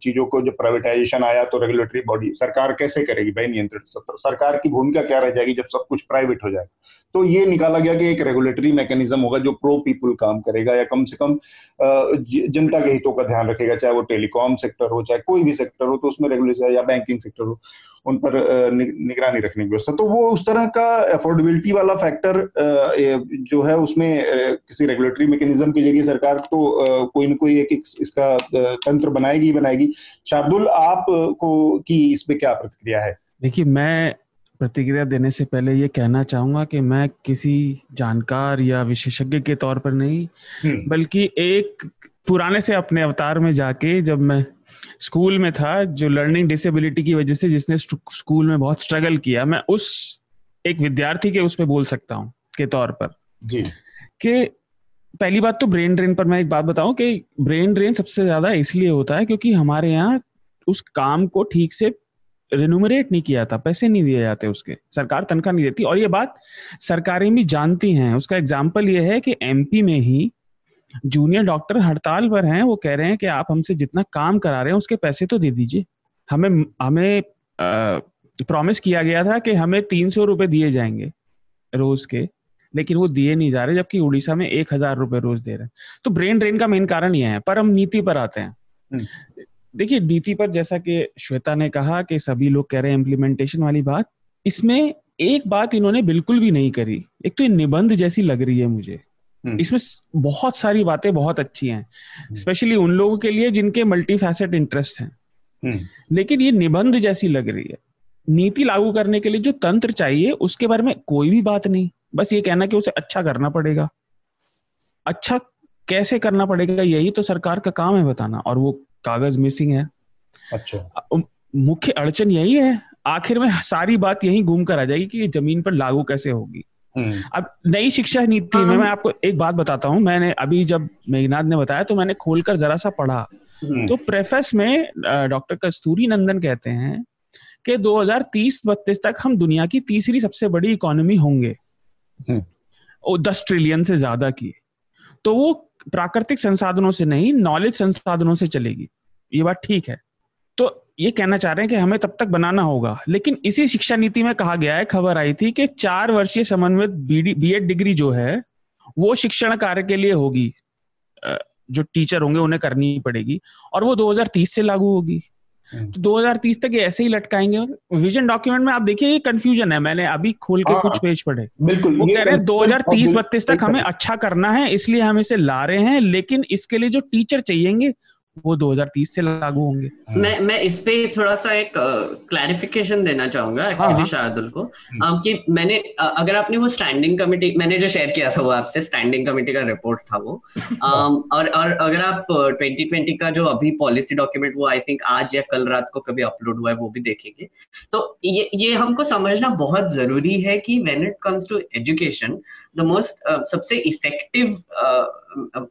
चीज़ों को जो प्राइवेटाइजेशन आया तो रेगुलेटरी बॉडी सरकार कैसे करेगी भाई नियंत्रित? सरकार की भूमिका क्या रह जाएगी जब सब कुछ प्राइवेट हो जाए तो ये निकाला गया कि एक रेगुलेटरी मैकेनिज्म होगा जो प्रो पीपुल काम करेगा या कम से कम जनता के हितों का ध्यान रखेगा चाहे वो टेलीकॉम सेक्टर हो चाहे कोई भी सेक्टर हो तो उसमें रेगुलेशन या बैंकिंग सेक्टर हो। उन पर निगरानी रखने की व्यवस्था। तो वो उस तरह का अफोर्डेबिलिटी वाला फैक्टर जो है उसमें किसी रेगुलेटरी मैकेनिज्म के ज़रिए सरकार तो कोई ना कोई एक इसका तंत्र बनाएगी बनाएगी। शार्दुल आप को की इस पे क्या प्रतिक्रिया है? देखिए मैं प्रतिक्रिया देने से पहले ये कहना चाहूँगा कि मैं किसी जानकार या विशेषज्ञ के तौर पर नहीं हम्म। बल्कि एक पुराने से अपने अवतार में जाके जब मैं स्कूल में था जो लर्निंग डिसेबिलिटी की वजह से जिसने स्कूल में बहुत स्ट्रगल किया मैं उस एक विद्यार्थी के उस पर बोल सकता हूँ के तौर पर। जी। कि पहली बात तो ब्रेन ड्रेन पर मैं एक बात बताऊँ कि ब्रेन ड्रेन सबसे ज़्यादा इसलिए होता है क्योंकि हमारे यहाँ उस काम को ठीक से रिनोमरेट नहीं किया था पैसे नहीं दिए जाते उसके सरकार तनख्वाह नहीं देती। और ये बात सरकारें भी जानती हैं उसका एग्ज़ाम्पल ये है कि एमपी में ही जूनियर डॉक्टर हड़ताल पर हैं वो कह रहे हैं कि आप हमसे जितना काम करा रहे हैं उसके पैसे तो दे दीजिए हमें हमें प्रॉमिस किया गया था कि हमें तीन सौ रुपए दिए जाएँगे रोज के लेकिन वो दिए नहीं जा रहे जबकि उड़ीसा में एक हज़ार रुपए रोज दे रहे हैं तो ब्रेन ड्रेन का मेन कारण यह है पर हम नीति पर आते हैं हम्म। देखिए नीति पर जैसा कि श्वेता ने कहा कि सभी लोग कह रहे हैं इम्प्लीमेंटेशन वाली बात इसमें एक बात इन्होंने बिल्कुल भी नहीं करी एक तो ये निबंध जैसी लग रही है मुझे। इसमें बहुत सारी बातें बहुत अच्छी हैं। स्पेशली हम्म। उन लोगों के लिए जिनके मल्टी फैसेट इंटरेस्ट हैं। हम्म। लेकिन ये निबंध जैसी लग रही है। नीति लागू करने के लिए जो तंत्र चाहिए उसके बारे में कोई भी बात नहीं। बस ये कहना कि उसे अच्छा करना पड़ेगा। अच्छा कैसे करना पड़ेगा यही तो सरकार का काम है बताना और वो कागज़ मिसिंग है। अच्छा। मुख्य अड़चन यही है आखिर में सारी बात यही घूम कर आ जाएगी कि ये ज़मीन पर लागू कैसे होगी। हम्म। अब नई शिक्षा नीति में हाँ। मैं आपको एक बात बताता हूँ। मैंने अभी जब मेघनाथ ने बताया तो मैंने खोलकर जरा सा पढ़ा। हम्म। तो प्रेफेस में डॉक्टर कस्तूरी नंदन कहते हैं कि 2030-32 तक हम दुनिया की तीसरी सबसे बड़ी इकोनॉमी होंगे। हम्म। दस ट्रिलियन से ज़्यादा की। तो वो प्राकृतिक संसाधनों से नहीं नॉलेज संसाधनों से चलेगी। ये बात ठीक है। ये कहना चाह रहे हैं कि हमें तब तक बनाना होगा। लेकिन इसी शिक्षा नीति में कहा गया है खबर आई थी कि चार वर्षीय समन्वित बी एड डिग्री जो है वो शिक्षण कार्य के लिए होगी। जो टीचर होंगे उन्हें करनी पड़ेगी और वो 2030 से लागू होगी। हम्म। तो 2030 तक ऐसे ही लटकाएँगे विजन डॉक्यूमेंट में आप देखिए ये कंफ्यूजन है। मैंने अभी खोल के हाँ, कुछ पेज पढ़े। बिल्कुल वो कह रहे हैं 2030 बत्तीस तक हमें अच्छा करना है इसलिए हम इसे ला रहे हैं लेकिन इसके लिए जो टीचर चाहिएँगे वो 2030 से लागू होंगे। मैं मैं इस पे थोड़ा सा एक क्लैरिफिकेशन uh, देना चाहूँगा एक्चुअली हाँ, हाँ। शार्दुल को। uh, कि मैंने uh, अगर आपने वो स्टैंडिंग कमेटी मैंने जो शेयर किया था वो आपसे स्टैंडिंग कमेटी का रिपोर्ट था वो। um, और और अगर आप 2020 का जो अभी पॉलिसी डॉक्यूमेंट वो आई थिंक आज या कल रात को कभी अपलोड हुआ है वो भी देखेंगे। तो ये ये हमको समझना बहुत ज़रूरी है कि when it comes to education the most सबसे इफ़ेक्टिव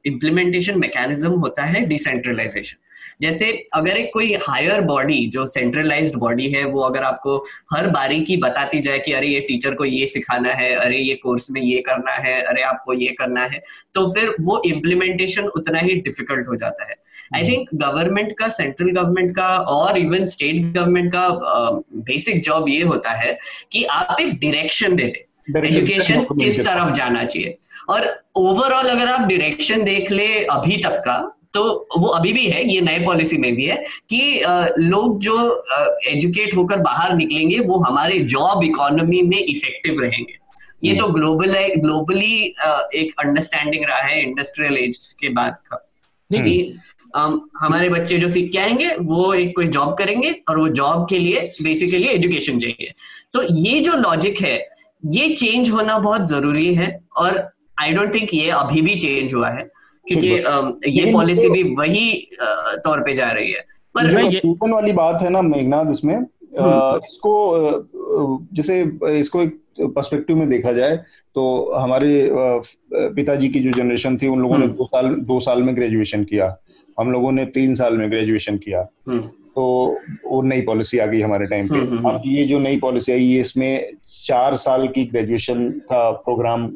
इम्प्लीमेंटेशन मैकेनिज्म होता है डिसेंट्रलाइजेशन जैसे अगर एक कोई हायर बॉडी जो सेंट्रलाइज्ड बॉडी है वो अगर आपको हर बारी की बताती जाए कि अरे ये टीचर को ये सिखाना है अरे ये कोर्स में ये करना है अरे आपको ये करना है तो फिर वो इम्प्लीमेंटेशन उतना ही डिफ़िकल्ट हो जाता है. आई थिंक गवर्नमेंट का सेंट्रल गवर्नमेंट का और इवन स्टेट गवर्नमेंट का बेसिक uh, जॉब ये होता है कि आप एक डायरेक्शन दे दें. एजुकेशन किस तरफ़ जाना चाहिए? और ओवरऑल अगर आप डायरेक्शन देख ले अभी तक का तो वो अभी भी है ये नए पॉलिसी में भी है कि लोग जो एजुकेट होकर बाहर निकलेंगे वो हमारे जॉब इकोनॉमी में इफ़ेक्टिव रहेंगे। ये तो ग्लोबल है ग्लोबली एक अंडरस्टैंडिंग रहा है इंडस्ट्रियल एज के बाद का। कि हमारे बच्चे जो सीख के आएँगे वो एक कोई जॉब करेंगे और वो जॉब के लिए बेसिकली एजुकेशन चाहिए तो ये जो लॉजिक है ये चेंज होना बहुत ज़रूरी है और आई डोंट थिंक ये अभी भी चेंज हुआ है क्योंकि ये पॉलिसी भी वही तौर पे जा रही है पर ये वाली बात है ना मेघनाथ इसमें हम्म। इसको जैसे इसको एक पर्सपेक्टिव में देखा जाए तो हमारे पिताजी की जो जनरेशन थी उन लोगों ने हम्म। दो साल दो साल में ग्रेजुएशन किया हम लोगों ने तीन साल में ग्रेजुएशन किया हम्म। तो वो नई पॉलिसी आ गई हमारे टाइम पे। अब ये जो नई पॉलिसी आई ये इसमें चार साल की ग्रेजुएशन का प्रोग्राम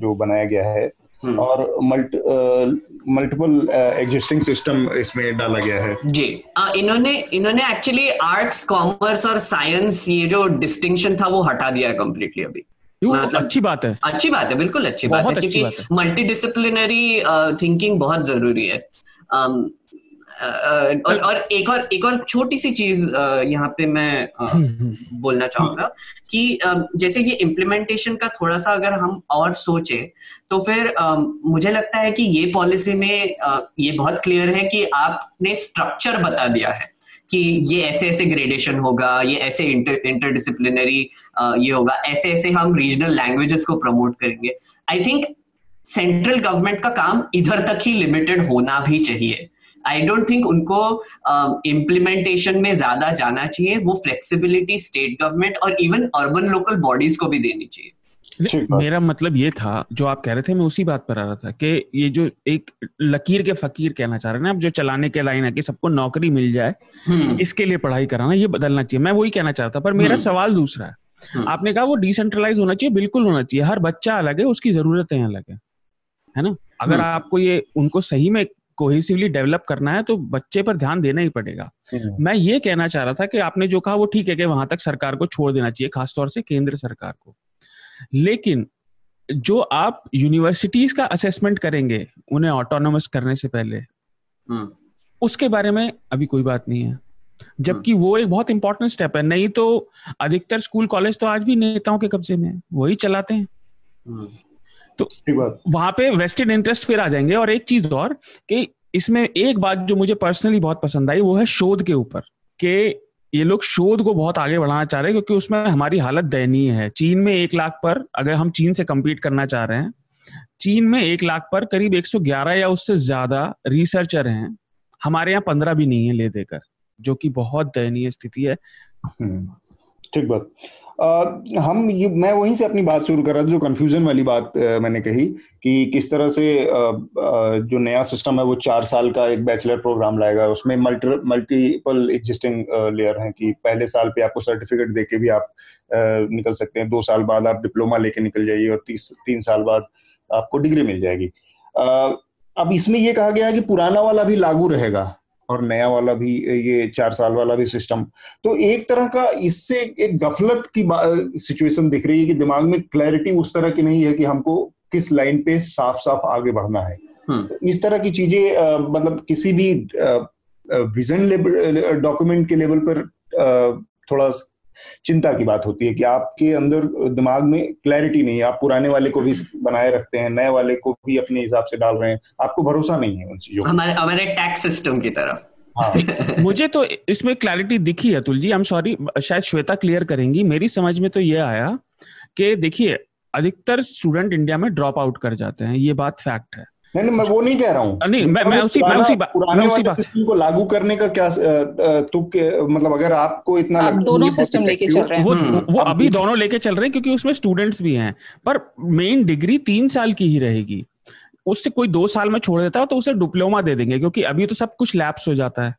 जो बनाया गया है। हम्म। और मल्टीपल एग्जिस्टिंग सिस्टम इसमें डाला गया है। जी। आ, इन्होंने इन्होंने एक्चुअली आर्ट्स कॉमर्स और साइंस ये जो डिस्टिंक्शन था वो हटा दिया है कम्प्लीटली अभी। मतलब अच्छी बात है। अच्छी बात है बिल्कुल अच्छी बात है क्योंकि मल्टी डिसिप्लिनरी थिंकिंग बहुत ज़रूरी है। um, और और एक और एक और छोटी सी चीज़ यहाँ पे मैं हम्म, हम्म। बोलना चाहूँगा कि जैसे ये इम्प्लीमेंटेशन का थोड़ा सा अगर हम और सोचे तो फिर मुझे लगता है कि ये पॉलिसी में ये बहुत क्लियर है कि आपने स्ट्रक्चर बता दिया है कि ये ऐसे ऐसे ग्रेडेशन होगा ये ऐसे इंटर इंटरडिसिप्लिनरी ये होगा ऐसे ऐसे हम रीजनल लैंग्वेजेस को प्रमोट करेंगे आई थिंक सेंट्रल गवर्नमेंट का काम इधर तक ही लिमिटेड होना भी चाहिए आई डोंट थिंक उनको इम्प्लीमेंटेशन uh, में ज़्यादा जाना चाहिए। वो फ्लेक्सिबिलिटी स्टेट गवर्नमेंट और इवन अर्बन लोकल बॉडीज को भी देनी चाहिए। मेरा मतलब ये था जो आप कह रहे थे मैं उसी बात पर आ रहा था कि ये जो एक लकीर के फकीर कहना चाह रहे हैं ना अब जो चलाने के लाइन है कि सबको नौकरी मिल जाए हम्म। इसके लिए पढ़ाई कराना ये बदलना चाहिए। मैं वही कहना चाहता पर मेरा हम्म। सवाल दूसरा है। हम्म। आपने कहा वो डिसेंट्रलाइज होना चाहिए बिल्कुल होना चाहिए। हर बच्चा अलग है उसकी जरूरतें अलग है। है ना? अगर आपको ये उनको सही में कोहेसिवली डेवलप करना है तो बच्चे पर ध्यान देना ही पड़ेगा हम्म। मैं ये कहना चाह रहा था कि आपने जो कहा वो ठीक है कि वहाँ तक सरकार को छोड़ देना चाहिए खासतौर से केंद्र सरकार को लेकिन जो आप यूनिवर्सिटीज का असेसमेंट करेंगे उन्हें ऑटोनोमस करने से पहले हम्म। उसके बारे में अभी कोई बात नहीं है जबकि हम्म। वो एक बहुत इंपॉर्टेंट स्टेप है नहीं तो अधिकतर स्कूल कॉलेज तो आज भी नेताओं के कब्जे में वही चलाते हैं तो वहाँ पे वेस्टेड इंटरेस्ट फिर आ जाएँगे। और एक चीज़ और कि इसमें एक बात जो मुझे पर्सनली बहुत पसंद आई वो है शोध के ऊपर कि ये लोग शोध को बहुत आगे बढ़ाना चाह रहे हैं क्योंकि उसमें हमारी हालत दयनीय है। चीन में एक लाख पर अगर हम चीन से कम्पीट करना चाह रहे हैं चीन में एक लाख पर करीब 111 या उससे ज़्यादा रिसर्चर हैं। हमारे यहाँ पंद्रह भी नहीं है ले देकर जो कि बहुत दयनीय स्थिति है। हम्म, ठीक बात। हम ये, मैं वहीं से अपनी बात शुरू कर रहा था, जो कंफ्यूजन वाली बात मैंने कही कि किस तरह से जो नया सिस्टम है वो चार साल का एक बैचलर प्रोग्राम लाएगा। उसमें मल्टी मल्टीपल एग्जिस्टिंग लेयर हैं कि पहले साल पे आपको सर्टिफिकेट देके भी आप निकल सकते हैं। दो साल बाद आप डिप्लोमा लेके निकल जाइए और तीस, तीन साल बाद आपको डिग्री मिल जाएगी। अब इसमें यह कहा गया है कि पुराना वाला भी लागू रहेगा। और नया वाला भी ये चार साल वाला भी सिस्टम तो एक तरह का इससे एक गफलत की सिचुएशन दिख रही है कि दिमाग में क्लैरिटी उस तरह की नहीं है कि हमको किस लाइन पे साफ़ साफ़ आगे बढ़ना है हम्म। तो इस तरह की चीज़ें मतलब किसी भी विजन डॉक्यूमेंट के लेवल पर थोड़ा चिंता की बात होती है कि आपके अंदर दिमाग में क्लैरिटी नहीं है। आप पुराने वाले को भी बनाए रखते हैं नए वाले को भी अपने हिसाब से डाल रहे हैं। आपको भरोसा नहीं है उन चीज़ों हमारे हमारे टैक्स सिस्टम की तरह हाँ। मुझे तो इसमें क्लैरिटी दिखी Atul ji. I am sorry शायद श्वेता क्लियर करेंगी। मेरी समझ में तो ये आया कि देखिए अधिकतर स्टूडेंट इंडिया में ड्रॉप आउट कर जाते हैं। ये बात फैक्ट है। नहीं नहीं मैं वो नहीं कह रहा हूँ। नहीं मैं मैं उसी मैं उसी बात मैं उसी बात को लागू करने का क्या तुक मतलब अगर आपको इतना आप दोनों सिस्टम लेके चल रहे हैं। वो हम्म। वो अभी दोनों लेके चल रहे हैं क्योंकि उसमें स्टूडेंट्स भी हैं पर मेन डिग्री तीन साल की ही रहेगी। उससे कोई दो साल में छोड़ देता है तो उसे डिप्लोमा दे देंगे क्योंकि अभी तो सब कुछ लैप्स हो जाता है।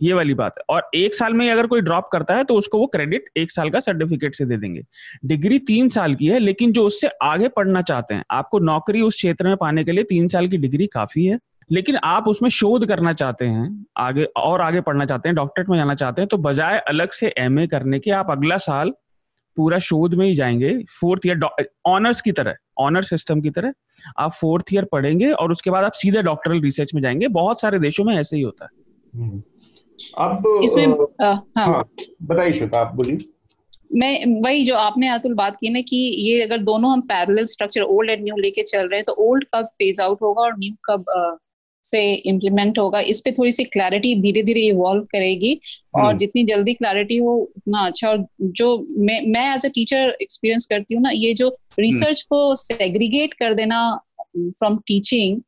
ये वाली बात है। और एक साल में अगर कोई ड्रॉप करता है तो उसको वो क्रेडिट एक साल का सर्टिफिकेट से दे देंगे। डिग्री तीन साल की है, लेकिन जो उससे आगे पढ़ना चाहते हैं, आपको नौकरी उस क्षेत्र में पाने के लिए तीन साल की डिग्री काफ़ी है, लेकिन आप उसमें शोध करना चाहते हैं, आगे, और आगे पढ़ना चाहते हैं डॉक्टरेट में जाना चाहते हैं तो बजाय अलग से एमए करने के, आप अगला साल पूरा शोध में ही जाएँगे। फोर्थ ईयर ऑनर्स की तरह ऑनर सिस्टम की तरह, आप फोर्थ ईयर पढ़ेंगे, और उसके बाद आप सीधे डॉक्टरल रिसर्च में जाएँगे। बहुत सारे देशों में ऐसे ही होता है। हम्म। अब इसमें हाँ, हाँ बताइए श्वेता आप बोलिए मैं वही जो आपने अतुल बात की ना कि ये अगर दोनों हम parallel structure old and new लेके चल रहे हैं तो ओल्ड कब फ़ेज़ आउट होगा और न्यू कब uh, से इम्प्लीमेंट होगा इस पे थोड़ी सी क्लैरिटी धीरे धीरे इवॉल्व करेगी और हम्म। जितनी जल्दी क्लैरिटी हो उतना अच्छा और जो मैं मैं एज अ टीचर एक्सपीरियंस करती हूँ ना ये जो रिसर्च हम्म। को सेग्रीगेट कर देना फ्रॉम टीचिंग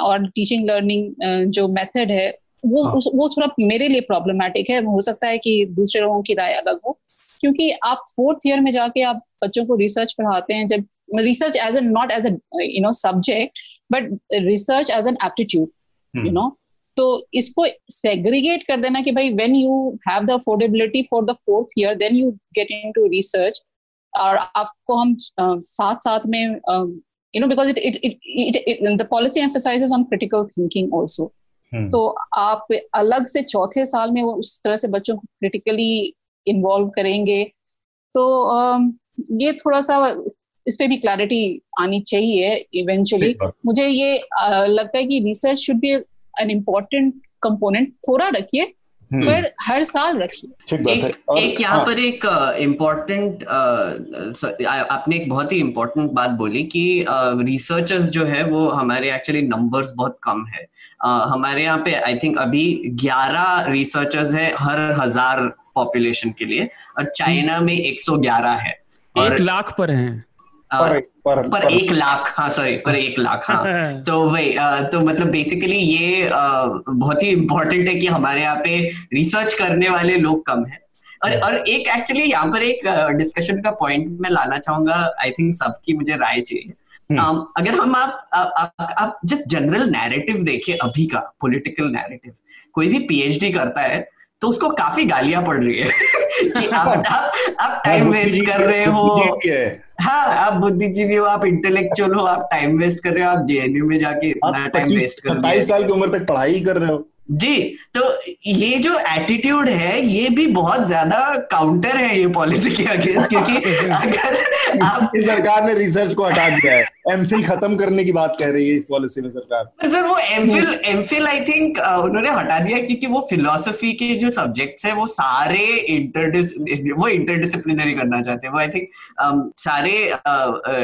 और टीचिंग लर्निंग जो मेथड है वो हाँ. वो थोड़ा मेरे लिए प्रॉब्लमेटिक है हो सकता है कि दूसरे लोगों की राय अलग हो क्योंकि आप फोर्थ ईयर में जाके आप बच्चों को रिसर्च पढ़ाते हैं जब research as a not as you know subject but research as an aptitude you know तो इसको सेग्रीगेट कर देना कि भाई when you have the affordability for the fourth year then you get into research और आपको हम uh, साथ साथ में you know because it it it the policy emphasises on critical thinking also हम्म। तो आप अलग से चौथे साल में वो उस तरह से बच्चों को क्रिटिकली इन्वॉल्व करेंगे। तो ये थोड़ा सा इस पे भी क्लैरिटी आनी चाहिए इवेंचुअली मुझे ये लगता है कि research should be an important component थोड़ा रखिए। हम्म। पर हर साल रखिए एक, एक यहाँ हाँ. पर एक इम्पोर्टेंट आपने एक बहुत ही इम्पोर्टेंट बात बोली कि रिसर्चर्स जो है वो हमारे एक्चुअली नंबर्स बहुत कम है। हमारे यहाँ पे आई थिंक अभी 11 रिसर्चर्स है हर हज़ार पॉपुलेशन के लिए और चाइना में 111 है। और एक लाख पर हैं। पर, पर, पर एक लाख हाँ सॉरी पर एक लाख हाँ। तो वही तो मतलब बेसिकली ये बहुत ही इम्पोर्टेंट है कि हमारे यहाँ पे रिसर्च करने वाले लोग कम है। और और एक एक्चुअली यहाँ पर एक डिस्कशन का पॉइंट मैं लाना चाहूँगा आई थिंक सबकी मुझे राय चाहिए। Um, अगर हम आप आप, आप जिस जनरल नैरेटिव देखें अभी का पॉलिटिकल नैरेटिव कोई भी पीएचडी करता है तो उसको काफ़ी गालियाँ पड़ रही है कि आप आप, आप टाइम वेस्ट कर रहे हो। हाँ। आप बुद्धिजीवी हो आप इंटेलेक्चुअल हो आप टाइम वेस्ट कर रहे हो आप जेएनयू में जाके इतना टाइम वेस्ट कर रहे हो साल की उम्र तक पढ़ाई कर रहे हो। जी तो ये जो एटीट्यूड है ये भी बहुत ज़्यादा काउंटर है ये पॉलिसी के अगेंस्ट क्योंकि अगर आप सरकार ने रिसर्च को हटा दिया है। एमफिल खत्म करने की बात कह रही है इस पॉलिसी में सरकार। पर सर वो एमफिल एमफिल आई थिंक उन्होंने हटा दिया क्योंकि वो फिलोसफी के जो सब्जेक्ट्स है वो सारे इंटर वो इंटरडिसिप्लिनरी करना चाहते हैं। वो आई थिंक um, सारे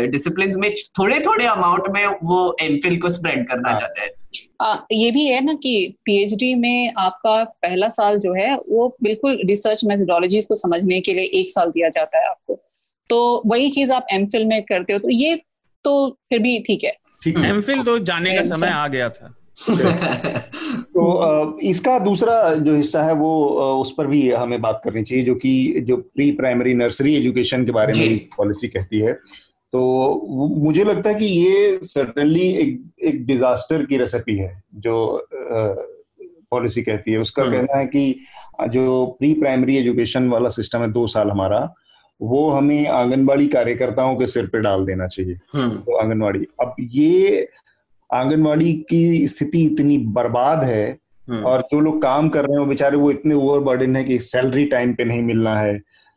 डिसिप्लिन uh, uh, में थोड़े थोड़े अमाउंट में वो एमफिल को स्प्रेड करना हाँ। चाहते हैं। आ, ये भी है ना कि पीएचडी में आपका पहला साल जो है वो बिल्कुल रिसर्च मेथोडोलॉजीज को समझने के लिए एक साल दिया जाता है आपको। तो वही चीज़ आप एम में करते हो तो ये तो फिर भी ठीक है। एम तो जाने का समय आ गया था। तो इसका दूसरा जो हिस्सा है वो उस पर भी हमें बात करनी चाहिए जो कि जो प्री प्राइमरी नर्सरी एजुकेशन के बारे में पॉलिसी कहती है। तो मुझे लगता है कि ये सर्टनली एक एक डिजास्टर की रेसिपी है जो पॉलिसी कहती है उसका हम्म। कहना है कि जो प्री प्राइमरी एजुकेशन वाला सिस्टम है दो साल हमारा वो हमें आंगनबाड़ी कार्यकर्ताओं के सिर पे डाल देना चाहिए हम्म। तो आंगनबाड़ी अब ये आंगनबाड़ी की स्थिति इतनी बर्बाद है हम्म। और जो लोग काम कर रहे हैं वो बेचारे वो इतने ओवरबर्डन है कि सैलरी टाइम पे नहीं मिलना है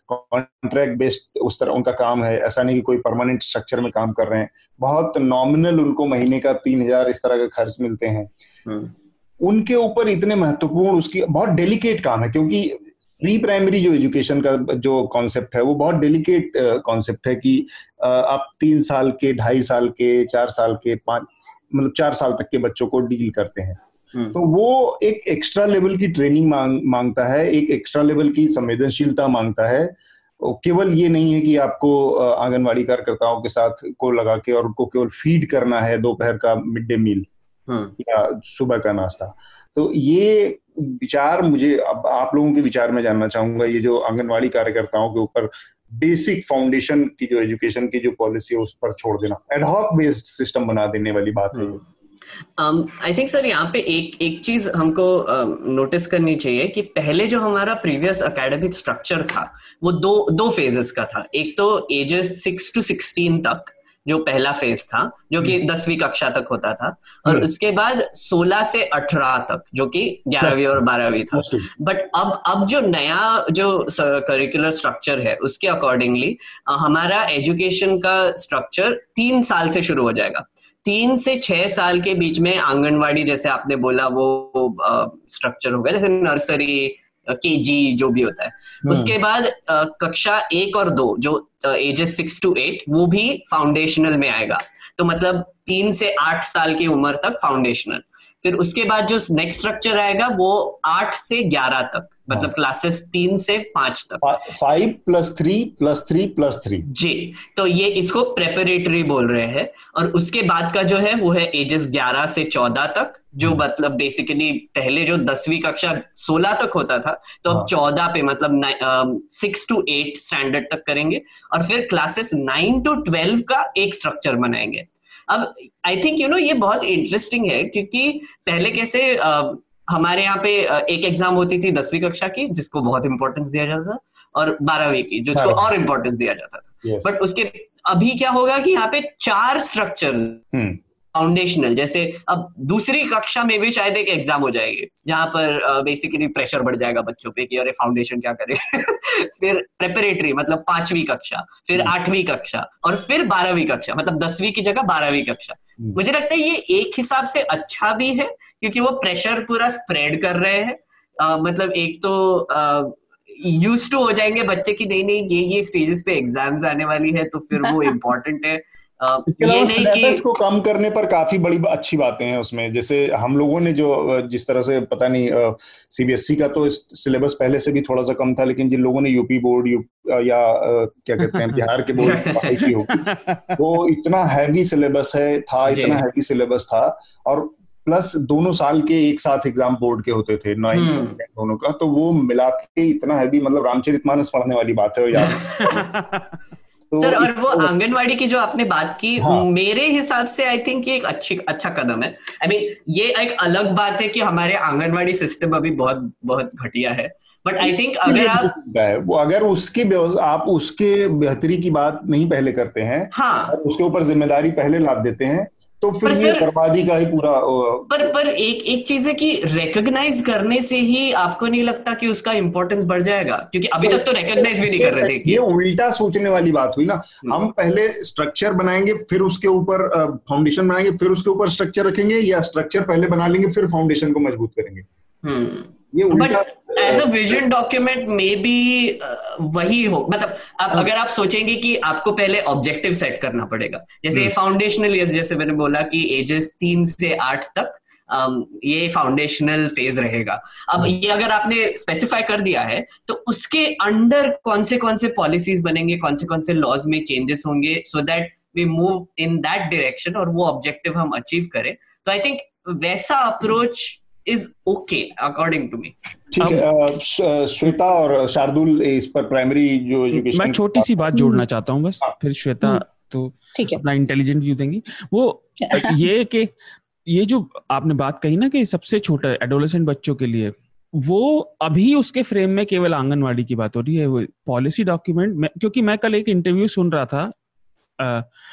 कॉन्ट्रैक्ट बेस्ड उस तरह उनका काम है ऐसा नहीं कि कोई परमानेंट स्ट्रक्चर में काम कर रहे हैं बहुत नॉमिनल उनको महीने का तीन हज़ार इस तरह का खर्च मिलते हैं हम्म। उनके ऊपर इतने महत्वपूर्ण उसकी बहुत डेलिकेट काम है क्योंकि प्री प्राइमरी जो एजुकेशन का जो कॉन्सेप्ट है वो बहुत डेलिकेट कॉन्सेप्ट है कि आप तीन साल के ढाई साल के चार साल के पाँच मतलब चार साल तक के बच्चों को डील करते हैं। तो वो एक एक्स्ट्रा लेवल की ट्रेनिंग मांग माँगता है एक एक्स्ट्रा लेवल की संवेदनशीलता माँगता है। केवल ये नहीं है कि आपको आंगनवाड़ी कार्यकर्ताओं के साथ को लगा के और उनको केवल फ़ीड करना है दोपहर का मिड डे मील या सुबह का नाश्ता। तो ये विचार मुझे अब आप लोगों के विचार में जानना चाहूँगा ये जो आंगनवाड़ी कार्यकर्ताओं के ऊपर बेसिक फाउंडेशन की जो एजुकेशन की जो पॉलिसी है उस पर छोड़ देना। एडहॉक बेस्ड सिस्टम बना देने वाली बात है आई थिंक सर यहाँ पे एक एक चीज़ हमको नोटिस um, करनी चाहिए कि पहले जो हमारा प्रीवियस एकेडमिक स्ट्रक्चर था वो दो दो फेजेस का था एक तो एजेस सिक्स टू सिक्सटीन तक जो पहला फ़ेज़ था जो कि हम्म। दसवीं कक्षा तक होता था और हम्म। उसके बाद सोलह से अठारह तक जो कि ग्यारहवीं और बारहवीं था बट अब अब जो नया जो करिकुलर स्ट्रक्चर है उसके अकॉर्डिंगली हमारा एजुकेशन का स्ट्रक्चर तीन साल से शुरू हो जाएगा तीन से छह साल के बीच में आंगनवाड़ी जैसे आपने बोला वो स्ट्रक्चर हो गया जैसे नर्सरी के जी जो भी होता है। हम्म। उसके बाद कक्षा एक और दो जो एजेस सिक्स टू एट वो भी फाउंडेशनल में आएगा। तो मतलब तीन से आठ साल की उम्र तक फाउंडेशनल फिर उसके बाद जो नेक्स्ट स्ट्रक्चर आएगा वो आठ से ग्यारह तक। मतलब क्लासेस हाँ। तीन से पाँच तक five plus three plus three plus three जी तो ये इसको प्रेपरेटरी बोल रहे हैं और उसके बाद का जो है वो है एजेस ग्यारह से चौदह तक जो हम्म। मतलब बेसिकली पहले जो दसवीं कक्षा सोलह तक होता था तो अब हाँ। चौदह पे मतलब सिक्स टू एट स्टैंडर्ड तक करेंगे और फिर क्लासेस नाइन टू ट्वेल्व का एक स्ट्रक्चर बनाएँगे अब आई थिंक यू नो ये बहुत इंटरेस्टिंग है क्योंकि पहले कैसे हमारे यहाँ पे एक एग्ज़ाम होती थी दसवीं कक्षा की जिसको बहुत इंपॉर्टेंस दिया जाता था और बारहवीं की जिसको। और इंपॉर्टेंस दिया जाता था बट उसके अभी क्या होगा कि यहाँ पे चार स्ट्रक्चर फाउंडेशनल जैसे अब दूसरी कक्षा में भी शायद एक एग्ज़ाम हो जाएगी जहाँ पर बेसिकली प्रेशर बढ़ जाएगा बच्चों पे कि अरे फाउंडेशन क्या करे फिर प्रेपरेटरी मतलब पांचवी कक्षा फिर हम्म। आठवीं कक्षा और फिर बारहवीं कक्षा मतलब दसवीं की जगह बारहवीं कक्षा हम्म। मुझे लगता है ये एक हिसाब से अच्छा भी है क्योंकि वो प्रेशर पूरा स्प्रेड कर रहे हैं। मतलब एक तो यूज़ टू हो जाएँगे बच्चे की नहीं नहीं ये ये स्टेजेस पे एग्ज़ाम्स आने वाली है तो फिर वो इम्पोर्टेंट है। इसके अलावा सिलेबस को कम करने पर काफ़ी बड़ी अच्छी बातें हैं उसमें। जैसे हम लोगों ने जो जिस तरह से पता नहीं सीबीएसई का तो सिलेबस पहले से भी थोड़ा सा कम था लेकिन जिन लोगों ने यूपी बोर्ड यू, या क्या कहते हैं बिहार के बोर्ड की पढ़ाई की होगी वो इतना हैवी सिलेबस है था इतना हैवी सिलेबस था और प्लस दोनों साल के एक साथ एग्ज़ाम बोर्ड के होते थे नाइन हम्म। दोनों का तो वो मिला के इतना हैवी मतलब रामचरित मानस पढ़ने वाली बात है यार। तो सर और वो आंगनवाड़ी की जो आपने बात की हाँ. मेरे हिसाब से आई थिंक ये एक अच्छी अच्छा कदम है। आई I मीन mean, ये एक अलग बात है कि हमारे आंगनवाड़ी सिस्टम अभी बहुत बहुत घटिया है। बट आई थिंक अगर आप वो अगर उसके आप उसके बेहतरी की बात नहीं पहले करते हैं हाँ। उसके ऊपर ज़िम्मेदारी पहले लाद देते हैं तो फिर ये बर्बादी का ही पूरा पर पर एक एक चीज़ है कि रिकॉग्नाइज करने से ही आपको नहीं लगता कि उसका इम्पोर्टेंस बढ़ जाएगा क्योंकि अभी तक तो रिकॉग्नाइज भी नहीं कर रहे थे ये उल्टा सोचने वाली बात हुई ना हम्म। हम पहले स्ट्रक्चर बनाएँगे फिर उसके ऊपर फाउंडेशन बनाएँगे फिर उसके ऊपर स्ट्रक्चर रखेंगे या स्ट्रक्चर पहले बना लेंगे फिर फाउंडेशन को मज़बूत करेंगे। But as a vision document maybe वही हो मतलब आप हाँ. अगर आप सोचेंगे कि आपको पहले ऑब्जेक्टिव सेट करना पड़ेगा जैसे फाउंडेशनल हम्म। ईयर्स जैसे मैंने बोला कि एजेस तीन से आठ तक um, ये फाउंडेशनल फ़ेज़ रहेगा अब हम्म। ये अगर आपने स्पेसिफाई कर दिया है तो उसके अंडर कौन से कौन से पॉलिसीज़ बनेंगे कौन से कौन से लॉज में चेंजेस होंगे so that we move in that direction और वो ऑब्जेक्टिव हम अचीव करें तो आई थिंक वैसा approach is okay according to me ठीक है श्वेता और शार्दुल इस पर प्राइमरी जो एजुकेशन मैं छोटी सी बात जोड़ना चाहता हूँ बस हाँ। फिर श्वेता हम्म। तो अपना इंटेलिजेंट व्यू देंगी। वो ये कि ये जो आपने बात कही ना कि सबसे छोटा एडोलेसेंट बच्चों के लिए वो अभी उसके फ्रेम में केवल आंगनवाड़ी की बात हो रही है वो पॉलिसी डॉक्यूमेंट क्योंकि मैं कल एक इंटरव्यू सुन रहा था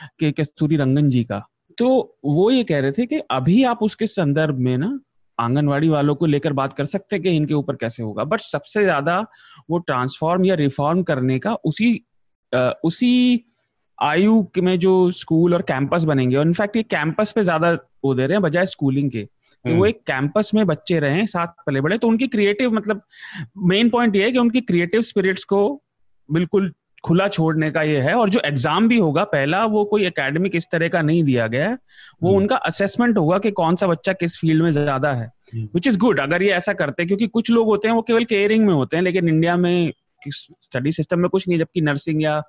कि कस्तूरी रंगन जी का। तो वो ये कह रहे थे कि अभी आप उसके संदर्भ में ना आंगनवाड़ी वालों को लेकर बात कर सकते हैं कि इनके ऊपर कैसे होगा बट सबसे ज़्यादा वो ट्रांसफॉर्म या रिफॉर्म करने का उसी आ, उसी आयु में जो स्कूल और कैंपस बनेंगे और इनफैक्ट ये कैंपस पे ज़्यादा वो दे रहे हैं बजाय स्कूलिंग के कि वो हम्म। एक कैंपस में बच्चे रहे साथ पले बड़े तो उनकी क्रिएटिव मतलब मेन पॉइंट ये है कि उनकी क्रिएटिव स्पिरिट्स को बिल्कुल खुला छोड़ने का ये है और जो एग्ज़ाम भी होगा पहला वो कोई एकेडमिक इस तरह का नहीं दिया गया है। वो hmm. उनका असेसमेंट होगा कि कौन सा बच्चा किस फ़ील्ड में ज़्यादा है विच इज़ गुड अगर ये ऐसा करते हैं क्योंकि कुछ लोग होते हैं वो केवल केयरिंग में होते हैं लेकिन इंडिया में स्टडी सिस्टम में कुछ नहीं जबकि नर्सिंग या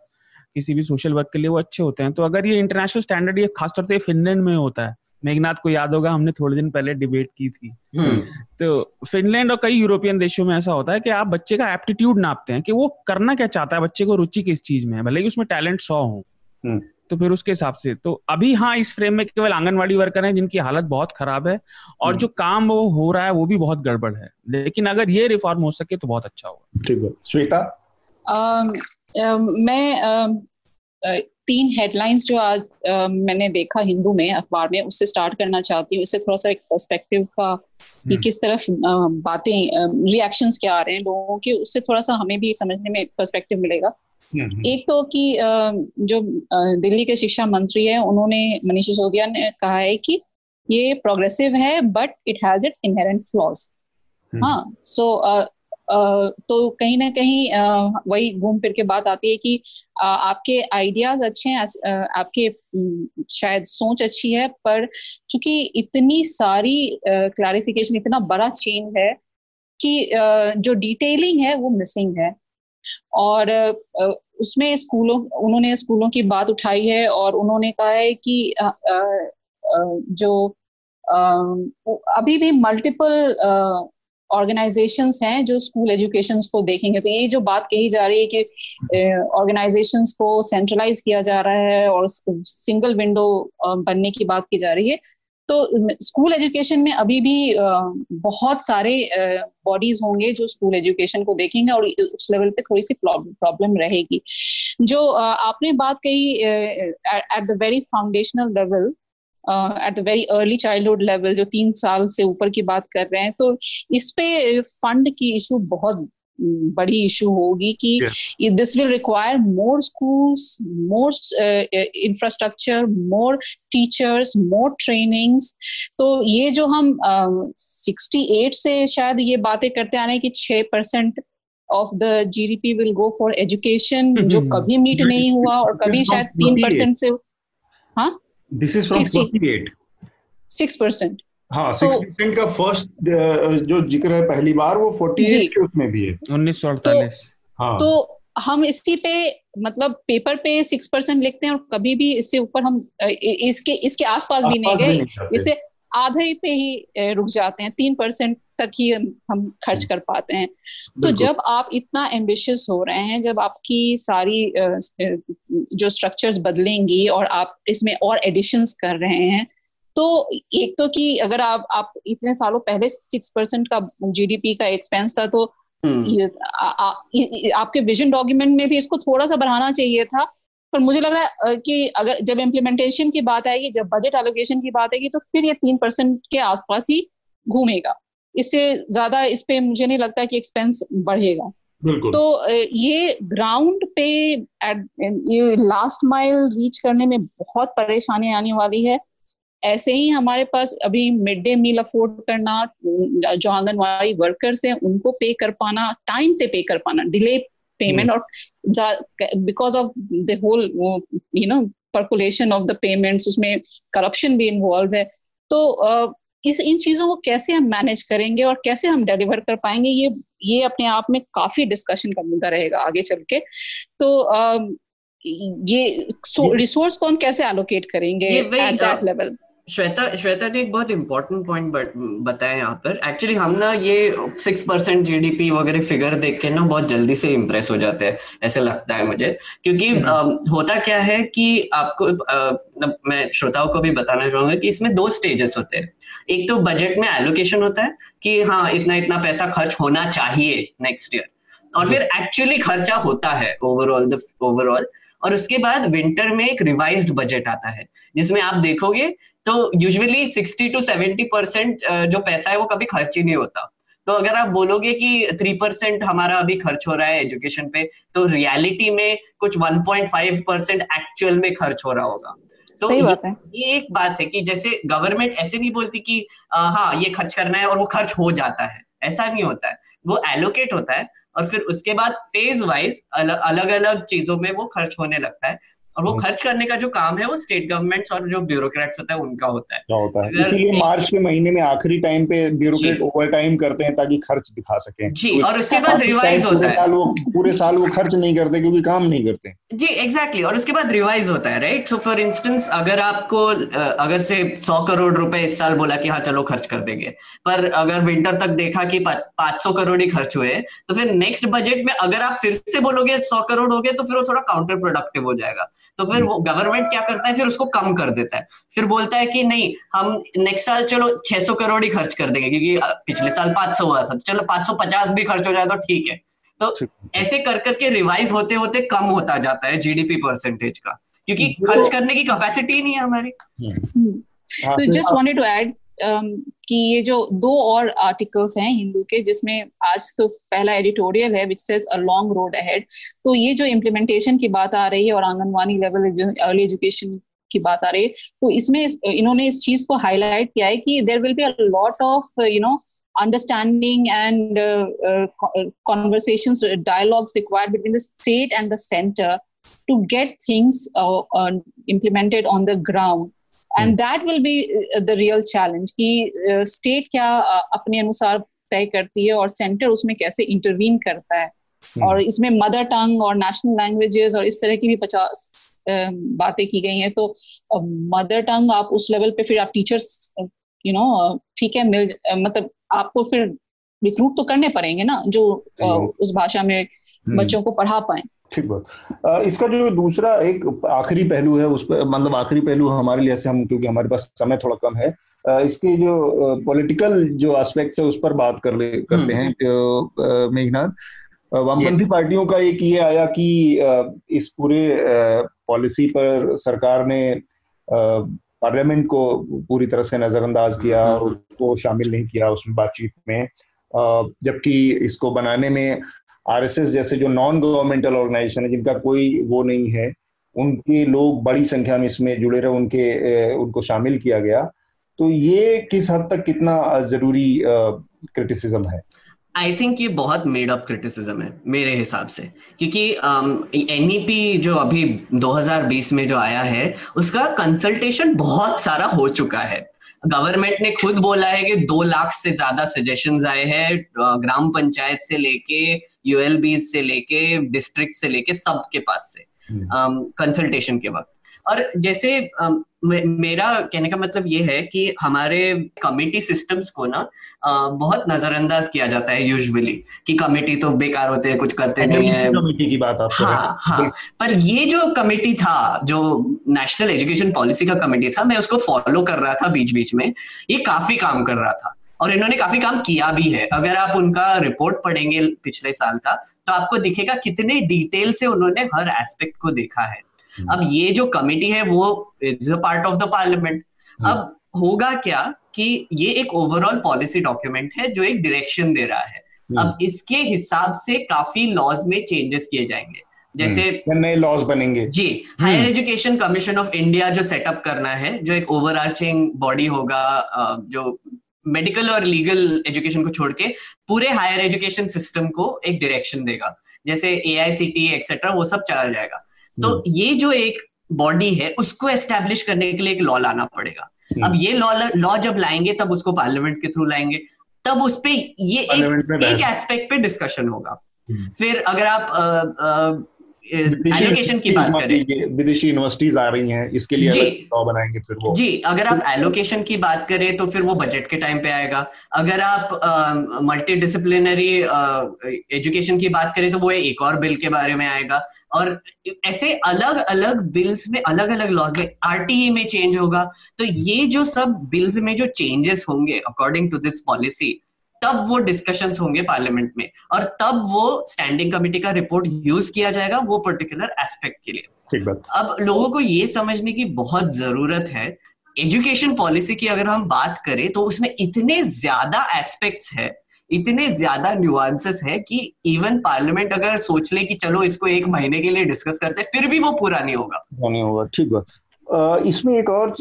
किसी भी सोशल वर्क के लिए वो अच्छे होते हैं। तो अगर ये इंटरनेशनल स्टैंडर्ड ये खासतौर से फिनलैंड में होता है मेघनाथ को याद होगा हमने थोड़े दिन पहले डिबेट की थी हम्म। तो फिनलैंड और कई यूरोपियन देशों में ऐसा होता है कि आप बच्चे का एप्टीट्यूड नापते हैं कि वो करना क्या चाहता है बच्चे को रुचि किस चीज़ में है भले ही उसमें टैलेंट सौ हो हम्म। तो फिर उसके हिसाब से तो अभी हाँ इस फ्रेम में केवल आंगनवाड़ी वर्कर हैं जिनकी हालत बहुत खराब है और हम्म। जो काम वो हो रहा है वो भी बहुत गड़बड़ है लेकिन अगर ये रिफॉर्म हो सके तो बहुत अच्छा होगा ठीक है श्वेता मैं तीन हेडलाइंस जो आज आ, मैंने देखा हिंदू में अखबार में उससे स्टार्ट करना चाहती हूँ इससे थोड़ा सा एक पर्सपेक्टिव का कि हम्म। किस तरफ़ बातें रिएक्शंस क्या आ रहे हैं लोगों के उससे थोड़ा सा हमें भी समझने में पर्सपेक्टिव मिलेगा हम्म, हम्म। एक तो कि जो दिल्ली के शिक्षा मंत्री है उन्होंने मनीष सिसोदिया ने कहा है कि ये प्रोग्रेसिव है but it has its inherent flaws हाँ सो तो कहीं ना कहीं वही घूम फिर के बात आती है कि आपके आइडियाज़ अच्छे हैं आपके शायद सोच अच्छी है, पर चूँकि इतनी सारी क्लैरिफिकेशन इतना बड़ा चेंज है कि जो डिटेलिंग है, वो मिसिंग है। और उसमें स्कूलों, उन्होंने स्कूलों की बात उठाई है और उन्होंने कहा है कि जो अभी भी मल्टीपल ऑर्गेनाइजेशंस हैं जो स्कूल एजुकेशन को देखेंगे तो ये जो बात कही जा रही है कि ऑर्गेनाइजेशंस को सेंट्रलाइज किया जा रहा है और सिंगल विंडो बनने की बात की जा रही है। तो स्कूल एजुकेशन में अभी भी बहुत सारे बॉडीज होंगे जो स्कूल एजुकेशन को देखेंगे और उस लेवल पे थोड़ी सी प्रॉब्लम रहेगी। जो आपने बात कही at the very foundational level at the very early childhood level जो तीन साल से ऊपर की बात कर रहे हैं तो इस पे फंड की इशू बहुत बड़ी इशू होगी कि this will require more schools more infrastructure more teachers more trainings तो ये जो हम सिक्सटी uh, एट से शायद ये बातें करते आ रहे हैं कि छह percent of the GDP will go for education जो कभी मीट नहीं हुआ और कभी शायद तीन परसेंट से हाँ? This is from 48 six percent हाँ सिक्स परसेंट का फ़र्स्ट जो ज़िक्र है पहली बार वो 48 के उसमें भी है। उन्नीस सौ अड़तालीस। तो, हाँ। तो हम इसकी पे मतलब पेपर पे सिक्स परसेंट लिखते हैं और कभी भी इससे ऊपर हम इसके इसके आसपास भी नहीं गए इसे आधे पे ही रुक जाते हैं तीन परसेंट तक ही हम खर्च कर पाते हैं। तो जब आप इतना एम्बिशियस हो रहे हैं जब आपकी सारी जो स्ट्रक्चर्स बदलेंगी और आप इसमें और एडिशंस कर रहे हैं तो एक तो कि अगर आप आप इतने सालों पहले सिक्स परसेंट का जीडीपी का एक्सपेंस था तो हम्म। आ, आ, आपके विजन डॉक्यूमेंट में भी इसको थोड़ा सा बढ़ाना चाहिए था पर मुझे लग रहा है कि अगर जब इम्प्लीमेंटेशन की बात आएगी जब बजट एलोकेशन की बात आएगी तो फिर ये तीन परसेंट के आसपास ही घूमेगा। इससे ज़्यादा इस पे मुझे नहीं लगता कि एक्सपेंस बढ़ेगा। तो ये ग्राउंड पे ये लास्ट माइल रीच करने में बहुत परेशानी आने वाली है। ऐसे ही हमारे पास अभी मिड डे मील अफोर्ड करना जो आंगनवाड़ी वर्कर्स हैं उनको पे कर पाना टाइम से पे कर पाना डिले पेमेंट और because of the whole you know percolation of the payments उसमें करप्शन भी इन्वॉल्व है। तो इस इन चीज़ों को कैसे हम मैनेज करेंगे और कैसे हम डिलीवर कर पाएँगे ये ये अपने आप में काफ़ी डिस्कशन का मुद्दा रहेगा आगे चल के। तो ये रिसोर्स को हम कैसे एलोकेट करेंगे at that level Shweta Shweta ने एक बहुत इंपॉर्टेंट पॉइंट बताया यहाँ पर। एक्चुअली हम ना ये सिक्स परसेंट जीडीपी वगैरह फिगर देख के ना बहुत जल्दी से इम्प्रेस हो जाते हैं ऐसे लगता है मुझे। क्योंकि आ, हम्म। होता क्या है कि आपको आ, मैं श्रोताओं को भी बताना चाहूँगा कि इसमें दो स्टेजेस होते हैं। एक तो बजट में एलोकेशन होता है कि हाँ इतना इतना पैसा खर्च होना चाहिए नेक्स्ट ईयर और फिर एक्चुअली खर्चा होता है ओवरऑल द ओवरऑल और उसके बाद विंटर में एक रिवाइज्ड बजट आता है, जिसमें आप देखोगे तो usually sixty two seventy percent जो पैसा है वो कभी खर्च ही नहीं होता। तो अगर आप बोलोगे कि थ्री परसेंट हमारा अभी खर्च हो रहा है एजुकेशन पे तो रियलिटी में कुछ one point five percent actual में खर्च हो रहा होगा। तो सही बात है। ये एक बात है कि जैसे गवर्नमेंट ऐसे नहीं बोलती कि आ, हाँ ये खर्च करना है और वो खर्च हो जाता है। ऐसा नहीं होता है। वो एलोकेट होता है और फिर उसके बाद फ़ेज़ वाइज अलग अलग चीज़ों में वो खर्च होने लगता है। और वो हम्म। खर्च करने का जो काम है वो स्टेट गवर्नमेंट्स और जो ब्यूरोक्रेट्स होता है उनका होता है। होता है? इसीलिए मार्च के महीने में आखिरी टाइम पे ब्यूरोक्रेट ओवर टाइम करते हैं ताकि खर्च दिखा सके। जी और उसके बाद रिवाइज होता है। साल वो पूरे साल वो खर्च नहीं करते क्योंकि काम नहीं करते। जी एग्जैक्टली और उसके बाद रिवाइज होता है राइट सो फॉर इंस्टेंस अगर आपको अगर से सौ करोड़ रुपए इस साल बोला कि हाँ चलो खर्च कर देंगे पर अगर विंटर तक देखा कि पाँच सौ करोड़ ही खर्च हुए तो फिर नेक्स्ट बजट में अगर आप फिर से बोलोगे सौ करोड़ हो गए तो फिर वो थोड़ा काउंटर प्रोडक्टिव हो जाएगा। तो फिर वो गवर्नमेंट क्या करता है? फिर उसको कम कर देता है। फिर बोलता है कि नहीं हम नेक्स्ट साल चलो 600 करोड़ ही खर्च कर देंगे क्योंकि पिछले साल 500 हुआ था चलो 550 भी खर्च हो जाए तो ठीक है। तो ऐसे कर करके रिवाइज होते होते कम होता जाता है जीडीपी परसेंटेज का क्योंकि हम्म, खर्च तो, करने की कैपेसिटी नहीं है हमारी। जस्ट वॉन्टेड टू ऐड कि ये जो दो और आर्टिकल्स हैं हिंदू के जिसमें आज तो पहला एडिटोरियल है which says a long road ahead तो ये जो इम्प्लीमेंटेशन की बात आ रही है और आंगनवाड़ी लेवल अर्ली एजुकेशन की बात आ रही है तो इसमें इस, इन्होंने इस चीज़ को हाईलाइट किया है कि there will be a lot of you know understanding and uh, uh, conversations state and the center to get things uh, uh, implemented on the ground. And that will be the real challenge कि state uh, क्या uh, अपने अनुसार तय करती है और centre उसमें कैसे इंटरवीन करता है hmm. और इसमें मदर टंग और नेशनल लैंग्वेजेस और इस तरह की भी पचास uh, बातें की गई हैं तो मदर टंग आप उस लेवल पे फिर आप टीचर्स यू नो ठीक है मिल मतलब आपको फिर रिक्रूट तो करने पड़ेंगे ना जो उस भाषा में. बच्चों को पढ़ा पाए। ठीक बात। इसका जो दूसरा एक आखिरी पहलू है उस पर मतलब आखिरी पहलू हमारे लिए से हम क्योंकि हमारे पास समय थोड़ा कम है इसके जो पॉलिटिकल जो एस्पेक्ट्स है उस पर बात कर ले करते हम्म। हैं मेघनाथ। वामपंथी पार्टियों का एक ये आया कि इस पूरे पॉलिसी पर सरकार ने पार्लियामेंट को पूरी तरह से नजरअंदाज किया हम्म। और उसको शामिल नहीं किया उसमें बातचीत में जबकि इसको बनाने में आरएसएस जैसे जो नॉन गवर्नमेंटल ऑर्गेनाइजेशन है जिनका कोई वो नहीं है उनके लोग बड़ी संख्या में इसमें जुड़े रहे उनके उनको शामिल किया गया। तो ये किस हद तक कितना ज़रूरी क्रिटिसिज्म है? आई थिंक ये बहुत मेड अप क्रिटिसिज्म है मेरे हिसाब से। क्योंकि एन um, जो अभी 2020 में जो आया है उसका कंसल्टेशन बहुत सारा हो चुका है। गवर्नमेंट ने खुद बोला है कि दो लाख से ज़्यादा सजेशन आए हैं ग्राम पंचायत से लेके यूएलबी से लेके डिस्ट्रिक्ट से लेके सबके पास से कंसल्टेशन हम्म। के वक्त और जैसे मेरा कहने का मतलब ये है कि हमारे कमेटी सिस्टम्स को ना बहुत नजरअंदाज किया जाता है यूजुअली कि कमेटी तो बेकार होते हैं कुछ करते नहीं है। कमेटी की बात आप हाँ हाँ। पर ये जो कमेटी था जो नेशनल एजुकेशन पॉलिसी का कमेटी था मैं उसको फॉलो कर रहा था बीच बीच में ये काफ़ी काम कर रहा था। और इन्होंने काफ़ी काम किया भी है। अगर आप उनका रिपोर्ट पढ़ेंगे पिछले साल का तो आपको दिखेगा कितने डिटेल से उन्होंने हर एस्पेक्ट को देखा है। अब ये जो कमेटी है वो is a part of the parliament अब होगा क्या कि ये एक ओवरऑल पॉलिसी डॉक्यूमेंट है जो एक डायरेक्शन दे रहा है। हम्म। अब इसके हिसाब से काफ़ी लॉज में चेंजेस किए जाएँगे। जैसे हम्म। नए लॉज बनेंगे। जी higher education commission of India जो सेटअप करना है जो एक ओवरआर्चिंग बॉडी होगा जो मेडिकल और लीगल एजुकेशन को छोड़ के पूरे हायर एजुकेशन सिस्टम को एक डायरेक्शन देगा। जैसे ए आई सी टी एक्सेट्रा वो सब चला जाएगा। तो हम्म। ये जो एक बॉडी है उसको एस्टेब्लिश करने के लिए एक लॉ लाना पड़ेगा हम्म। अब ये लॉ लॉ जब लाएँगे तब उसको पार्लियामेंट के थ्रू लाएँगे तब उस पर ये एक एक एस्पेक्ट पे डिस्कशन होगा हम्म। फिर अगर आप आ, आ, एलोकेशन की बात करें। विदेशी यूनिवर्सिटीज आ रही हैं इसके लिए लॉ बनाएँगे फिर वो। जी अगर आप एलोकेशन की बात करें तो फिर वो बजट के टाइम पे आएगा। अगर आप मल्टी डिसिप्लिनरी एजुकेशन की बात करें तो वो एक और बिल के बारे में आएगा। और ऐसे अलग अलग बिल्स में अलग अलग लॉज में आरटीए में चेंज होगा। तो ये जो सब बिल्स में जो चेंजेस होंगे अकॉर्डिंग टू दिस पॉलिसी तब वो डिस्कशंस होंगे पार्लियामेंट में और तब वो स्टैंडिंग कमेटी का रिपोर्ट यूज़ किया जाएगा वो पर्टिकुलर एस्पेक्ट के लिए। ठीक बात। अब लोगों को ये समझने की बहुत ज़रूरत है एजुकेशन पॉलिसी की अगर हम बात करें तो उसमें इतने ज़्यादा एस्पेक्ट्स है इतने ज़्यादा न्यूआंसेस है कि इवन पार्लियामेंट अगर सोच ले कि चलो इसको एक महीने के लिए डिस्कस करते फिर भी वो पूरा नहीं होगा। नहीं होगा ठीक बात। इसमें एक और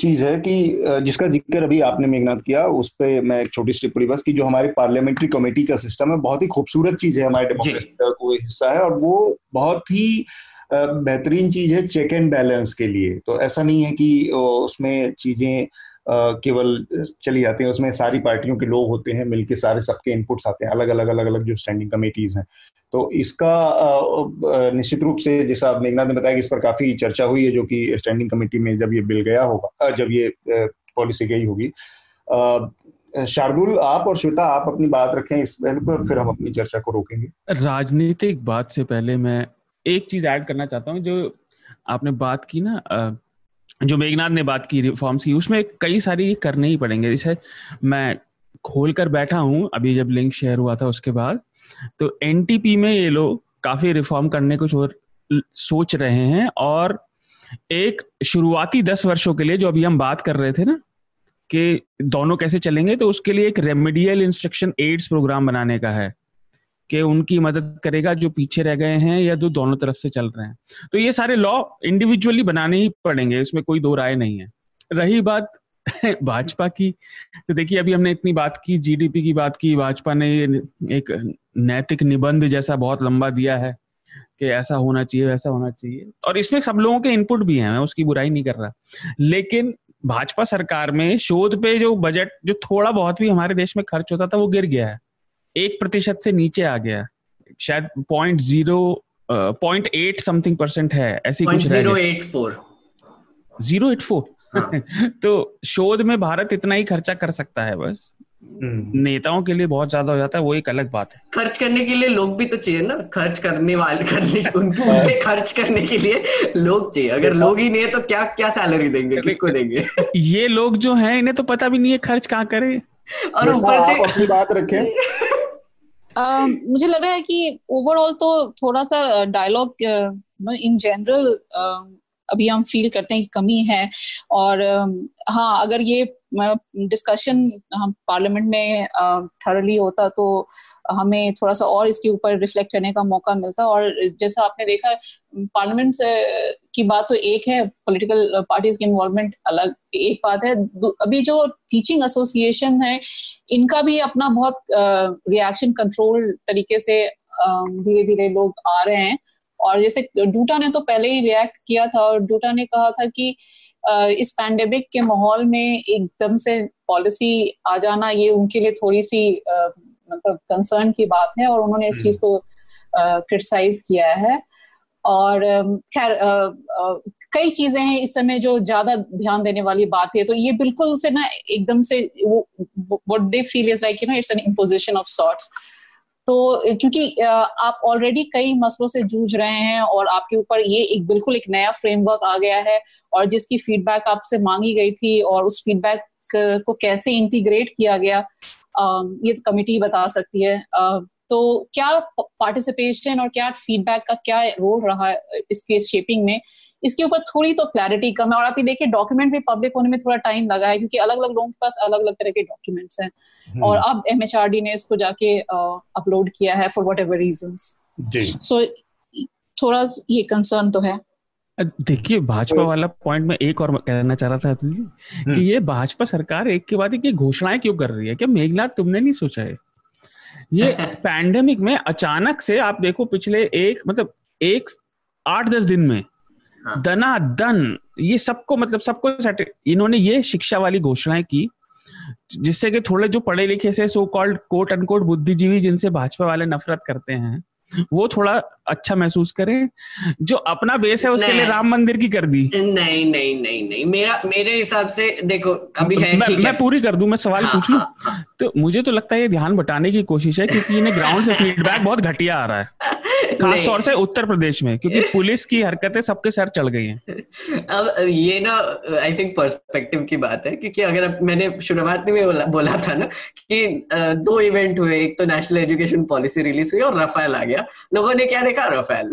चीज़ है कि जिसका ज़िक्र अभी आपने मेघनाथ किया उस पर मैं एक छोटी सी टिप्पणी बस की जो हमारी पार्लियामेंट्री कमेटी का सिस्टम है बहुत ही खूबसूरत चीज़ है हमारे डेमोक्रेसी का कोई हिस्सा है और वो बहुत ही बेहतरीन चीज़ है चेक एंड बैलेंस के लिए। तो ऐसा नहीं है कि उसमें चीज़ें केवल चली जाती है, उसमें सारी पार्टियों के लोग होते हैं, मिलके सारे सबके इनपुट्स आते हैं अलग अलग अलग अलग जो स्टैंडिंग कमेटीज हैं। तो इसका निश्चित रूप से जैसा मेघनाथ ने बताया कि इस पर काफ़ी चर्चा हुई है, जो कि स्टैंडिंग कमेटी में जब ये बिल गया होगा जब ये पॉलिसी गई होगी। शार्दुल, आप और श्वेता, आप अपनी बात रखें, इस पहलू पर फिर हम अपनी चर्चा को रोकेंगे। राजनीतिक बात से पहले मैं एक चीज़ ऐड करना चाहता हूँ, जो आपने बात की ना जो मेघनाथ ने बात की रिफॉर्म्स की, उसमें कई सारी करने ही पड़ेंगे। जैसे मैं खोल कर बैठा हूँ, अभी जब लिंक शेयर हुआ था उसके बाद तो एनटीपी में ये लोग काफ़ी रिफॉर्म करने को सोच रहे हैं और एक शुरुआती दस वर्षों के लिए जो अभी हम बात कर रहे थे ना, कि दोनों कैसे चलेंगे तो उसके लिए एक रेमेडियल इंस्ट्रक्शन एड्स प्रोग्राम बनाने का है। कि उनकी मदद करेगा जो पीछे रह गए हैं या जो दोनों तरफ़ से चल रहे हैं। तो ये सारे लॉ इंडिविजुअली बनाने ही पड़ेंगे, इसमें कोई दो राय नहीं है। रही बात भाजपा की तो देखिए, अभी हमने इतनी बात की जीडीपी की बात की, भाजपा ने एक नैतिक निबंध जैसा बहुत लंबा दिया है कि ऐसा होना चाहिए, वैसा होना चाहिए। और इसमें सब लोगों के इनपुट भी हैं, मैं उसकी बुराई नहीं कर रहा। लेकिन भाजपा सरकार में शोध पे जो बजट जो थोड़ा बहुत भी हमारे देश में खर्च होता था, वो गिर गया है। एक प्रतिशत से नीचे आ गया। शायद point zero point eight something percent है ऐसी कुछ zero eight four zero eight four तो शोध में भारत इतना ही खर्चा कर सकता है बस। हम्म। नेताओं के लिए बहुत ज़्यादा हो जाता है वो एक अलग बात है। खर्च करने के लिए लोग भी तो चाहिए ना। खर्च करने वाले करने उनको उन पे खर्च करने के लिए लोग चाहिए। अगर लोग ही नहीं है तो क्या क्या सैलरी देंगे? किसको देंगे? ये लोग जो हैं इन्हें तो पता भी नहीं है खर्च कहाँ करे। और ऊपर से अपनी बात रखें। Uh, मुझे लग रहा है कि ओवरऑल तो थोड़ा सा डायलॉग इन जनरल अभी हम फील करते हैं कि कमी है और हाँ अगर ये डिस्कशन हम पार्लियामेंट में थरली होता तो हमें थोड़ा सा और इसके ऊपर रिफ्लेक्ट करने का मौका मिलता और जैसा आपने देखा पार्लियामेंट की बात तो एक है पॉलिटिकल पार्टीज़ की इन्वॉल्वमेंट अलग एक बात है। अभी जो टीचिंग एसोसिएशन है, इनका भी अपना बहुत रिएक्शन कंट्रोल तरीके से धीरे धीरे लोग आ रहे हैं। और जैसे डूटा ने तो पहले ही रिएक्ट किया था और डूटा ने कहा था कि इस पैंडेमिक के माहौल में एकदम से पॉलिसी आ जाना ये उनके लिए थोड़ी सी मतलब कंसर्न की बात है और उन्होंने इस हम्म। चीज़ को क्रिटिसाइज किया है। और खैर कई चीज़ें हैं इस समय जो ज़्यादा ध्यान देने वाली बात है। तो ये बिल्कुल से ना एकदम से what they feel is like you know it's an imposition of sorts तो क्योंकि आप ऑलरेडी कई मसलों से जूझ रहे हैं और आपके ऊपर ये एक बिल्कुल एक नया फ्रेमवर्क आ गया है और जिसकी फीडबैक आपसे मांगी गई थी और उस फीडबैक को कैसे इंटीग्रेट किया गया ये तो कमिटी बता सकती है। तो क्या पार्टिसिपेशन और क्या फीडबैक का क्या रोल रहा है इसके शेपिंग में? इसके ऊपर थोड़ी तो क्लैरिटी कम है और आप ये देखिए डॉक्यूमेंट भी पब्लिक होने में थोड़ा टाइम लगा है क्योंकि अलग अलग लोगों के पास अलग अलग तरह के डॉक्यूमेंट्स हैं। हम्म। और अब एमएचआरडी ने इसको जाके अपलोड किया है for whatever reason so थोड़ा ये कंसर्न तो है। देखिए भाजपा वाला पॉइंट में एक और कहना चाह रहा था अतुल जी हम्म। कि ये भाजपा सरकार एक के बाद एक घोषणाएँ क्यों कर रही है? क्या मेघनाथ तुमने नहीं सोचा है? ये पैंडेमिक में अचानक से आप देखो पिछले एक मतलब एक आठ दस दिन में हाँ. दना दन ये सबको मतलब सबको इन्होंने ये शिक्षा वाली घोषणाएँ की जिससे कि थोड़े जो पढ़े लिखे से सो कॉल्ड कोट अनकोट बुद्धिजीवी जिनसे भाजपा वाले नफरत करते हैं वो थोड़ा अच्छा महसूस करे जो अपना बेस है उसके लिए राम मंदिर की कर दी। नहीं नहीं नहीं नहीं। मेरा मेरे हिसाब से देखो अभी है मैं, मैं पूरी कर दू मैं सवाल हाँ, पूछ? लू हाँ, हाँ. तो मुझे तो लगता है ये ध्यान बटाने की कोशिश है क्योंकि इन्हें ग्राउंड से फीडबैक बहुत घटिया आ रहा है। खास तौर से उत्तर प्रदेश में क्योंकि पुलिस की हरकतें सबके सर चढ़ गई हैं। अब ये ना आई थिंक पर्सपेक्टिव की बात है क्योंकि अगर मैंने शुरुआत में बोला, बोला था ना कि दो इवेंट हुए एक तो नेशनल एजुकेशन पॉलिसी रिलीज़ हुई और रफेल आ गया। लोगों ने क्या देखा? रफेल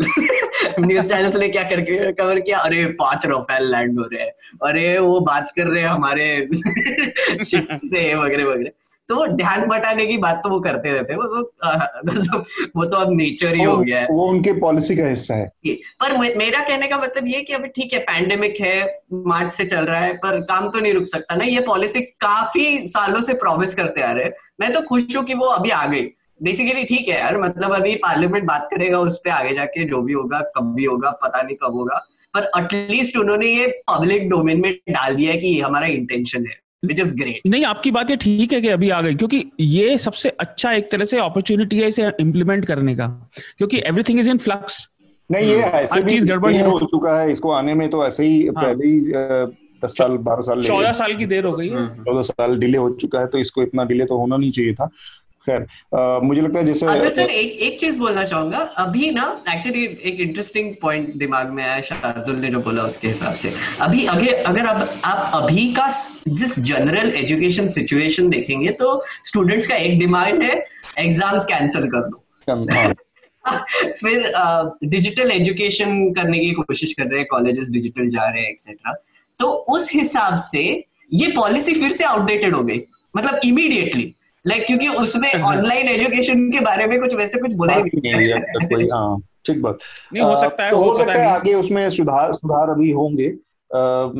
न्यूज़ चैनल्स ने क्या करके कवर किया? अरे पाँच रफेल लैंड हो रहे हैं। अरे वो बात कर रहे हैं हमारे शिप्स से वगैरह वगैरह। तो ध्यान बटाने की बात तो वो करते रहते हैं वो तो वो तो अब नेचर ही हो गया है। वो उनके पॉलिसी का हिस्सा है। पर मेरा कहने का मतलब ये कि अभी ठीक है पैंडेमिक है मार्च से चल रहा है पर काम तो नहीं रुक सकता ना। ये पॉलिसी काफ़ी सालों से प्रॉमिस करते आ रहे हैं। मैं तो खुश हूँ कि वो अभी आ गई। बेसिकली ठीक है यार मतलब अभी पार्लियामेंट बात करेगा उस पर आगे जाके जो भी होगा कब भी होगा पता नहीं कब होगा। पर एटलीस्ट उन्होंने ये पब्लिक डोमेन में डाल दिया कि हमारा इंटेंशन है। विच इज़ ग्रेट नहीं आपकी बात ये ठीक है कि अभी आ गई क्योंकि ये सबसे अच्छा एक तरह से अपॉर्चुनिटी है इसे इम्प्लीमेंट करने का क्योंकि एवरीथिंग इज़ इन फ्लक्स नहीं ये ऐसे भी गड़बड़ हो चुका है इसको आने में तो ऐसे ही हाँ. पहले ही दस साल बारह साल चौदह साल की देर हो गई है। चौदह साल डिले हो चुका है तो इसको इतना डिले तो होना नहीं चाहिए था। खैर मुझे लगता है जैसे अच्छा सर एक एक चीज़ बोलना चाहूँगा। अभी ना एक्चुअली एक इंटरेस्टिंग पॉइंट दिमाग में आया शार्दुल ने जो बोला उसके हिसाब से। अभी अगर अगर अब आप अभी का जिस जनरल एजुकेशन सिचुएशन देखेंगे तो स्टूडेंट्स का एक डिमांड है एग्ज़ाम्स कैंसिल कर दो। हाँ। फिर डिजिटल एजुकेशन करने की कोशिश कर रहे हैं कॉलेजेस डिजिटल जा रहे हैं एक्सेट्रा तो उस हिसाब से ये पॉलिसी फिर से आउटडेटेड हो गई। मतलब इमीडिएटली लाइक क्योंकि उसमें ऑनलाइन एजुकेशन के बारे में कुछ वैसे कुछ बोला ही नहीं। हाँ, ठीक बात। नहीं हो सकता है तो हो सकता है आगे उसमें सुधार सुधार अभी होंगे।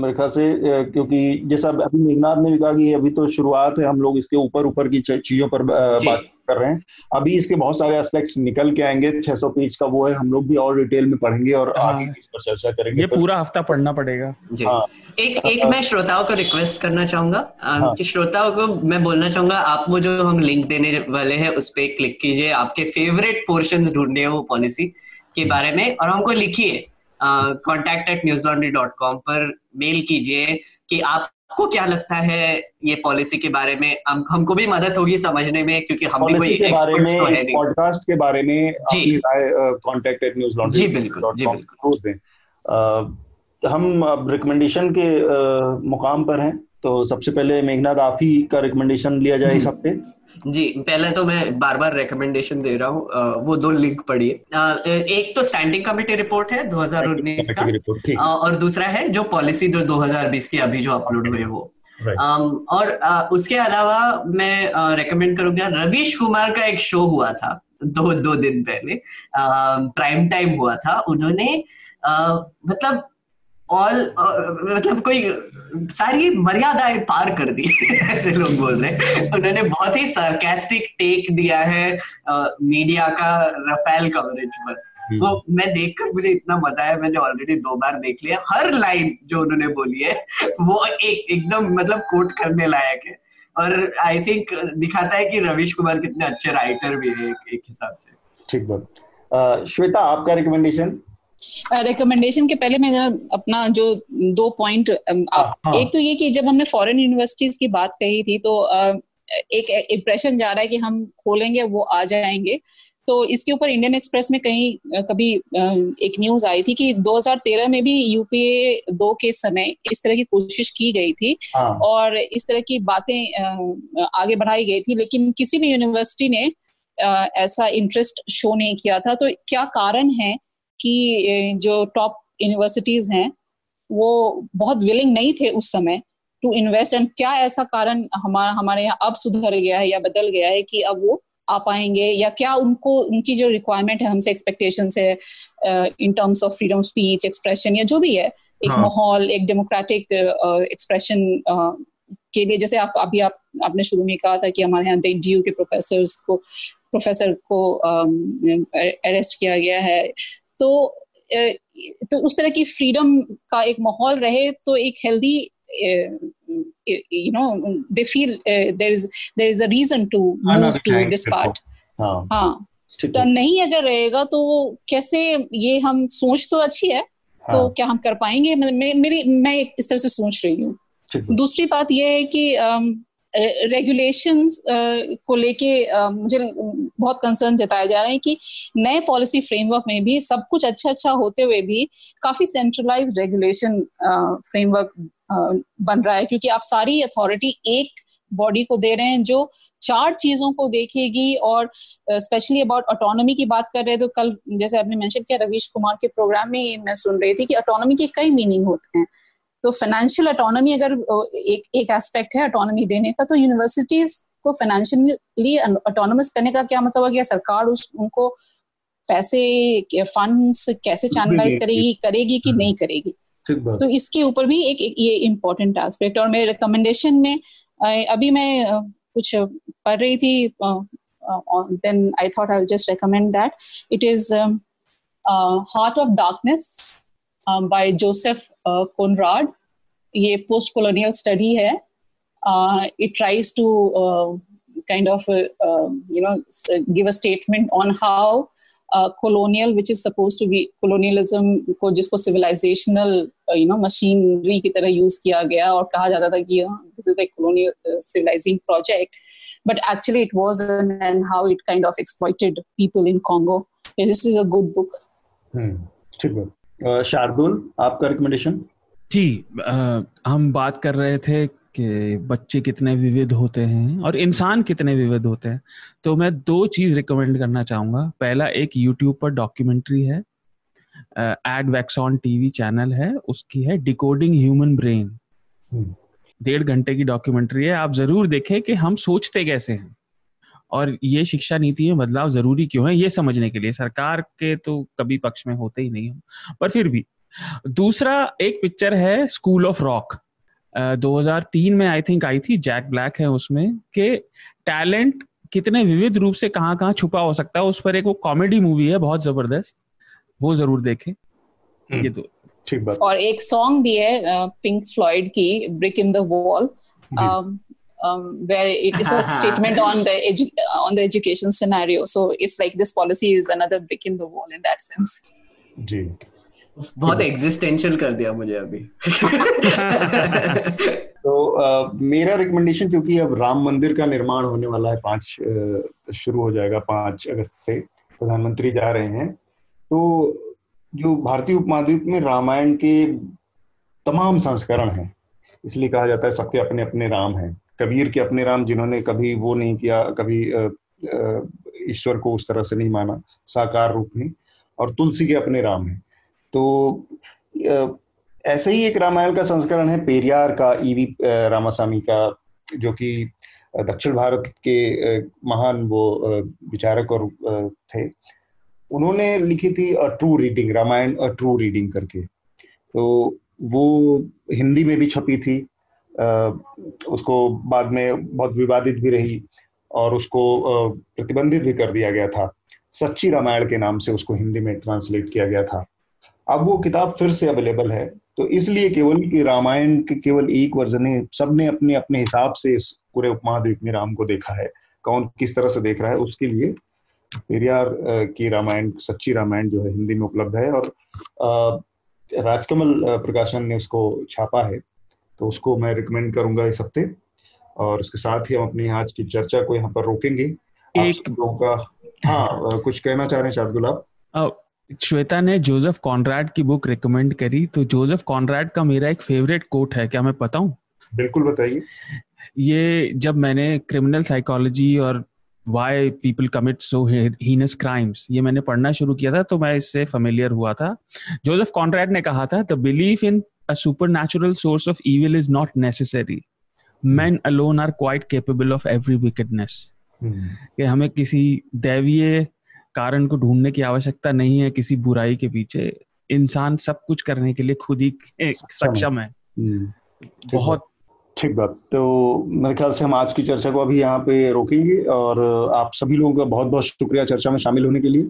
मेरे ख्याल से क्योंकि जैसा अभी मेघनाथ ने भी कहा कि अभी तो शुरुआत है हम लोग इसके ऊपर ऊपर की चीज़ों पर बात कर रहे हैं। अभी इसके बहुत सारे एस्पेक्ट्स निकल के आएँगे। 600 पेज का वो है हम लोग भी और डिटेल में पढ़ेंगे और हाँ, आगे इस पर चर्चा करेंगे। ये पूरा हफ़्ता पढ़ना पड़ेगा। हाँ, एक एक मैं श्रोताओं को रिक्वेस्ट करना चाहूँगा। हाँ, कि श्रोताओं को मैं बोलना चाहूँगा आप वो जो हम लिंक देने वाले हैं उस पर क्लिक कीजिए। आपके फेवरेट पोर्शन ढूँढने वो पॉलिसी के हम्म। बारे में और हमको लिखिए। Contact at Newslaundry dot com पर मेल कीजिए कि आप आपको क्या लगता है ये पॉलिसी के बारे में? हम हमको भी मदद होगी समझने में क्योंकि हम भी कोई एक्सपर्ट्स तो है नहीं। पॉडकास्ट के बारे में जी। कांटेक्ट एट न्यूज़ लॉन्ड्री जी बिल्कुल जी बिल्कुल। हम अब रिकमेंडेशन के मुकाम पर हैं तो सबसे पहले मेघनाथ आप ही का रिकमेंडेशन लिया जाए इस हफ़्ते। जी पहले तो मैं बार बार रिकमेंडेशन दे रहा हूँ वो दो लिंक पढ़िए। एक तो स्टैंडिंग कमेटी रिपोर्ट है 2019 का। और दूसरा है जो पॉलिसी जो 2020 की अभी जो अपलोड हुई है वो। Um, और uh, उसके अलावा मैं रेकमेंड uh, करूँगा रवीश कुमार का एक शो हुआ था दो दो दिन पहले। प्राइम uh, टाइम हुआ था उन्होंने मतलब ऑल मतलब कोई सारी मर्यादाएँ पार कर दी ऐसे लोग बोल रहे हैं। उन्होंने बहुत ही सरकास्टिक टेक दिया है मीडिया का रफेल कवरेज पर। हम्म। वो मैं देखकर मुझे इतना मज़ा आया मैंने ऑलरेडी दो बार देख लिया। हर लाइन जो उन्होंने बोली है वो एक एकदम मतलब कोट करने लायक है। और आई थिंक दिखाता है कि रविश कुमार कितने अच्छे राइटर भी है एक, एक हिसाब से। ठीक बात। श्वेता आपका रिकमेंडेशन रिकमेंडेशन uh, के पहले मैं अपना जो दो पॉइंट um, हाँ, हाँ. एक तो ये कि जब हमने फॉरेन यूनिवर्सिटीज की बात कही थी तो uh, एक इम्प्रेशन जा रहा है कि हम खोलेंगे वो आ जाएँगे तो इसके ऊपर इंडियन एक्सप्रेस में कहीं कभी एक न्यूज़ आई थी कि 2013 में भी यूपीए दो के समय इस तरह की कोशिश की गई थी हाँ. और इस तरह की बातें आगे बढ़ाई गई थी लेकिन किसी भी यूनिवर्सिटी ने ऐसा इंटरेस्ट शो नहीं किया था तो क्या कारण है कि जो टॉप यूनिवर्सिटीज हैं वो बहुत विलिंग नहीं थे उस समय टू इन्वेस्ट एंड क्या ऐसा कारण हमारा हमारे यहाँ अब सुधर गया है या बदल गया है कि अब वो आ पाएँगे या क्या उनको उनकी जो रिक्वायरमेंट है हमसे एक्सपेक्टेशन है in terms of freedom speech expression या जो भी है एक हाँ. माहौल एक डेमोक्रेटिक एक्सप्रेशन uh, uh, के लिए जैसे आप अभी आप आपने शुरू में कहा था कि हमारे यहाँ डी के प्रोफेसर को प्रोफेसर को अरेस्ट um, किया गया है तो तो उस तरह की फ्रीडम का एक माहौल रहे तो एक healthy you know they feel there is there is a reason to move to this part हाँ। तो नहीं अगर रहेगा तो कैसे ये हम सोच तो अच्छी है तो हाँ. तो क्या हम कर पाएँगे? मेरी मैं इस तरह से सोच रही हूँ। दूसरी बात यह है कि रेगुलेशंस को लेके मुझे बहुत कंसर्न जताया जा रहा है कि नए पॉलिसी फ्रेमवर्क में भी, सब कुछ अच्छा अच्छा होते हुए भी काफ़ी सेंट्रलाइज रेगुलेशन फ्रेमवर्क बन रहा है। क्योंकि आप सारी अथॉरिटी एक बॉडी को दे रहे हैं, जो चार चीज़ों को देखेगी और स्पेशली अबाउट ऑटोनॉमी की बात कर रहे हैं तो कल जैसे आपने मेंशन किया, रवीश कुमार के प्रोग्राम में मैं सुन रही थी कि ऑटोनॉमी के कई मीनिंग होते हैं। तो फाइनेंशियल ऑटोनॉमी अगर एक एक एस्पेक्ट है ऑटोनॉमी देने का तो यूनिवर्सिटीज को फाइनेंशियली ऑटोनोमस करने का क्या मतलब है कि सरकार उस उनको पैसे फंड्स कैसे चैनलाइज करेगी करेगी कि नहीं करेगी? तो इसके ऊपर भी एक, एक ये इम्पोर्टेंट एस्पेक्ट और मेरे रिकमेंडेशन में अभी मैं कुछ पढ़ रही थी then I thought I just recommend that it is heart of darkness bye Joseph Conrad ये पोस्ट कॉलोनियल स्टडी है it tries to kind of uh, uh, you know give a statement on how colonial which is suppose to be colonialism को जिसको civilisational you know machinery की तरह use किया गया और कहा जाता था कि this is a colonial civilizing project but actually it was and how it kind of exploited people in Congo. This is a good book. ठीक है शार्दुल आपका रिकमेंडेशन जी आ, हम बात कर रहे थे कि बच्चे कितने विविध होते हैं और इंसान कितने विविध होते हैं। तो मैं दो चीज़ रिकमेंड करना चाहूँगा। पहला एक यूट्यूब पर डॉक्यूमेंट्री है एड वैक्सॉन टीवी चैनल है उसकी है डिकोडिंग ह्यूमन ब्रेन डेढ़ घंटे की डॉक्यूमेंट्री है आप ज़रूर देखें कि हम सोचते कैसे हैं। और ये शिक्षा नीति में बदलाव ज़रूरी क्यों है ये समझने के लिए। सरकार के तो कभी पक्ष में होते ही नहीं हम पर फिर भी दूसरा एक पिक्चर है स्कूल ऑफ़ रॉक। 2003 में आई थिंक आई थी जैक ब्लैक है उसमें कि टैलेंट कितने विविध रूप से कहाँ कहाँ छुपा हो सकता है उस पर एक वो कॉमेडी मूवी है बहुत ज़बरदस्त वो ज़रूर देखें। हम्म। ये तो ठीक बात। और एक सॉन्ग भी है पिंक फ्लॉइड की brick in the wall. Um, where it is a statement on the edu- on the education scenario. So it's like this policy is another brick in the wall in that sense. जी बहुत existential कर दिया मुझे अभी तो आ, मेरा recommendation क्योंकि अब राम मंदिर का निर्माण होने वाला है पाँच शुरू हो जाएगा पाँच अगस्त से प्रधानमंत्री जा रहे हैं तो जो भारतीय उपमहाद्वीप में रामायण के तमाम संस्करण हैं इसलिए कहा जाता है सबके अपने अपने राम हैं कबीर के अपने राम जिन्होंने कभी वो नहीं किया, कभी ईश्वर को उस तरह से नहीं माना, साकार रूप में, और तुलसी के अपने राम हैं। तो ऐसे ही एक रामायण का संस्करण है, पेरियार का, ईवी रामासामी का, जो कि दक्षिण भारत के महान वो विचारक और थे। उन्होंने लिखी थी a true reading Ramayana a true reading करके। तो वो हिंदी में भी छपी थी उसको बाद में बहुत विवादित भी रही और उसको प्रतिबंधित भी कर दिया गया था। सच्ची रामायण के नाम से उसको हिंदी में ट्रांसलेट किया गया था। अब वो किताब फिर से अवेलेबल है तो इसलिए केवल कि रामायण के केवल एक वर्जन है सबने अपने अपने हिसाब से इस पूरे उपमहाद्वीप में राम को देखा है। कौन किस तरह से देख रहा है, उसके लिए पेरियार की रामायण, सच्ची रामायण जो है हिंदी में उपलब्ध है और राजकमल प्रकाशन ने उसको छापा है। तो उसको मैं रिकमेंड करूँगा इस हफ़्ते। और इसके साथ ही हम अपनी आज की चर्चा को यहाँ पर रोकेंगे। एक लोगों का हाँ कुछ कहना चाह रहे हैं शार्दुल आप? श्वेता ने जोसेफ कॉन्ट्रैड की बुक रिकमेंड करी। तो जोसेफ कॉन्ट्रैड का मेरा एक फेवरेट कोट है क्या मैं बताऊँ? बिल्कुल बताइए। ये जब मैंने क्रिमिनल साइकोलॉजी और why people commit so heinous crimes ये मैंने पढ़ना शुरू किया था तो मैं इससे फेमिलियर हुआ था। जोसेफ कॉन्ट्रैड ने कहा था the belief in super natural source of evil is not necessary man alone are quite capable of every wickedness कि हमें किसी दैवीय कारण को ढूँढने की आवश्यकता नहीं है किसी बुराई के पीछे। इंसान सब कुछ करने के लिए खुद ही सक्षम है। हम्म, बहुत ठीक बात। तो मेरे ख्याल से हम आज की चर्चा को अभी यहाँ पे रोकेंगे और आप सभी लोगों का बहुत बहुत शुक्रिया चर्चा में शामिल होने के लिए।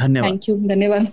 धन्यवाद। थैंक यू धन्यवाद।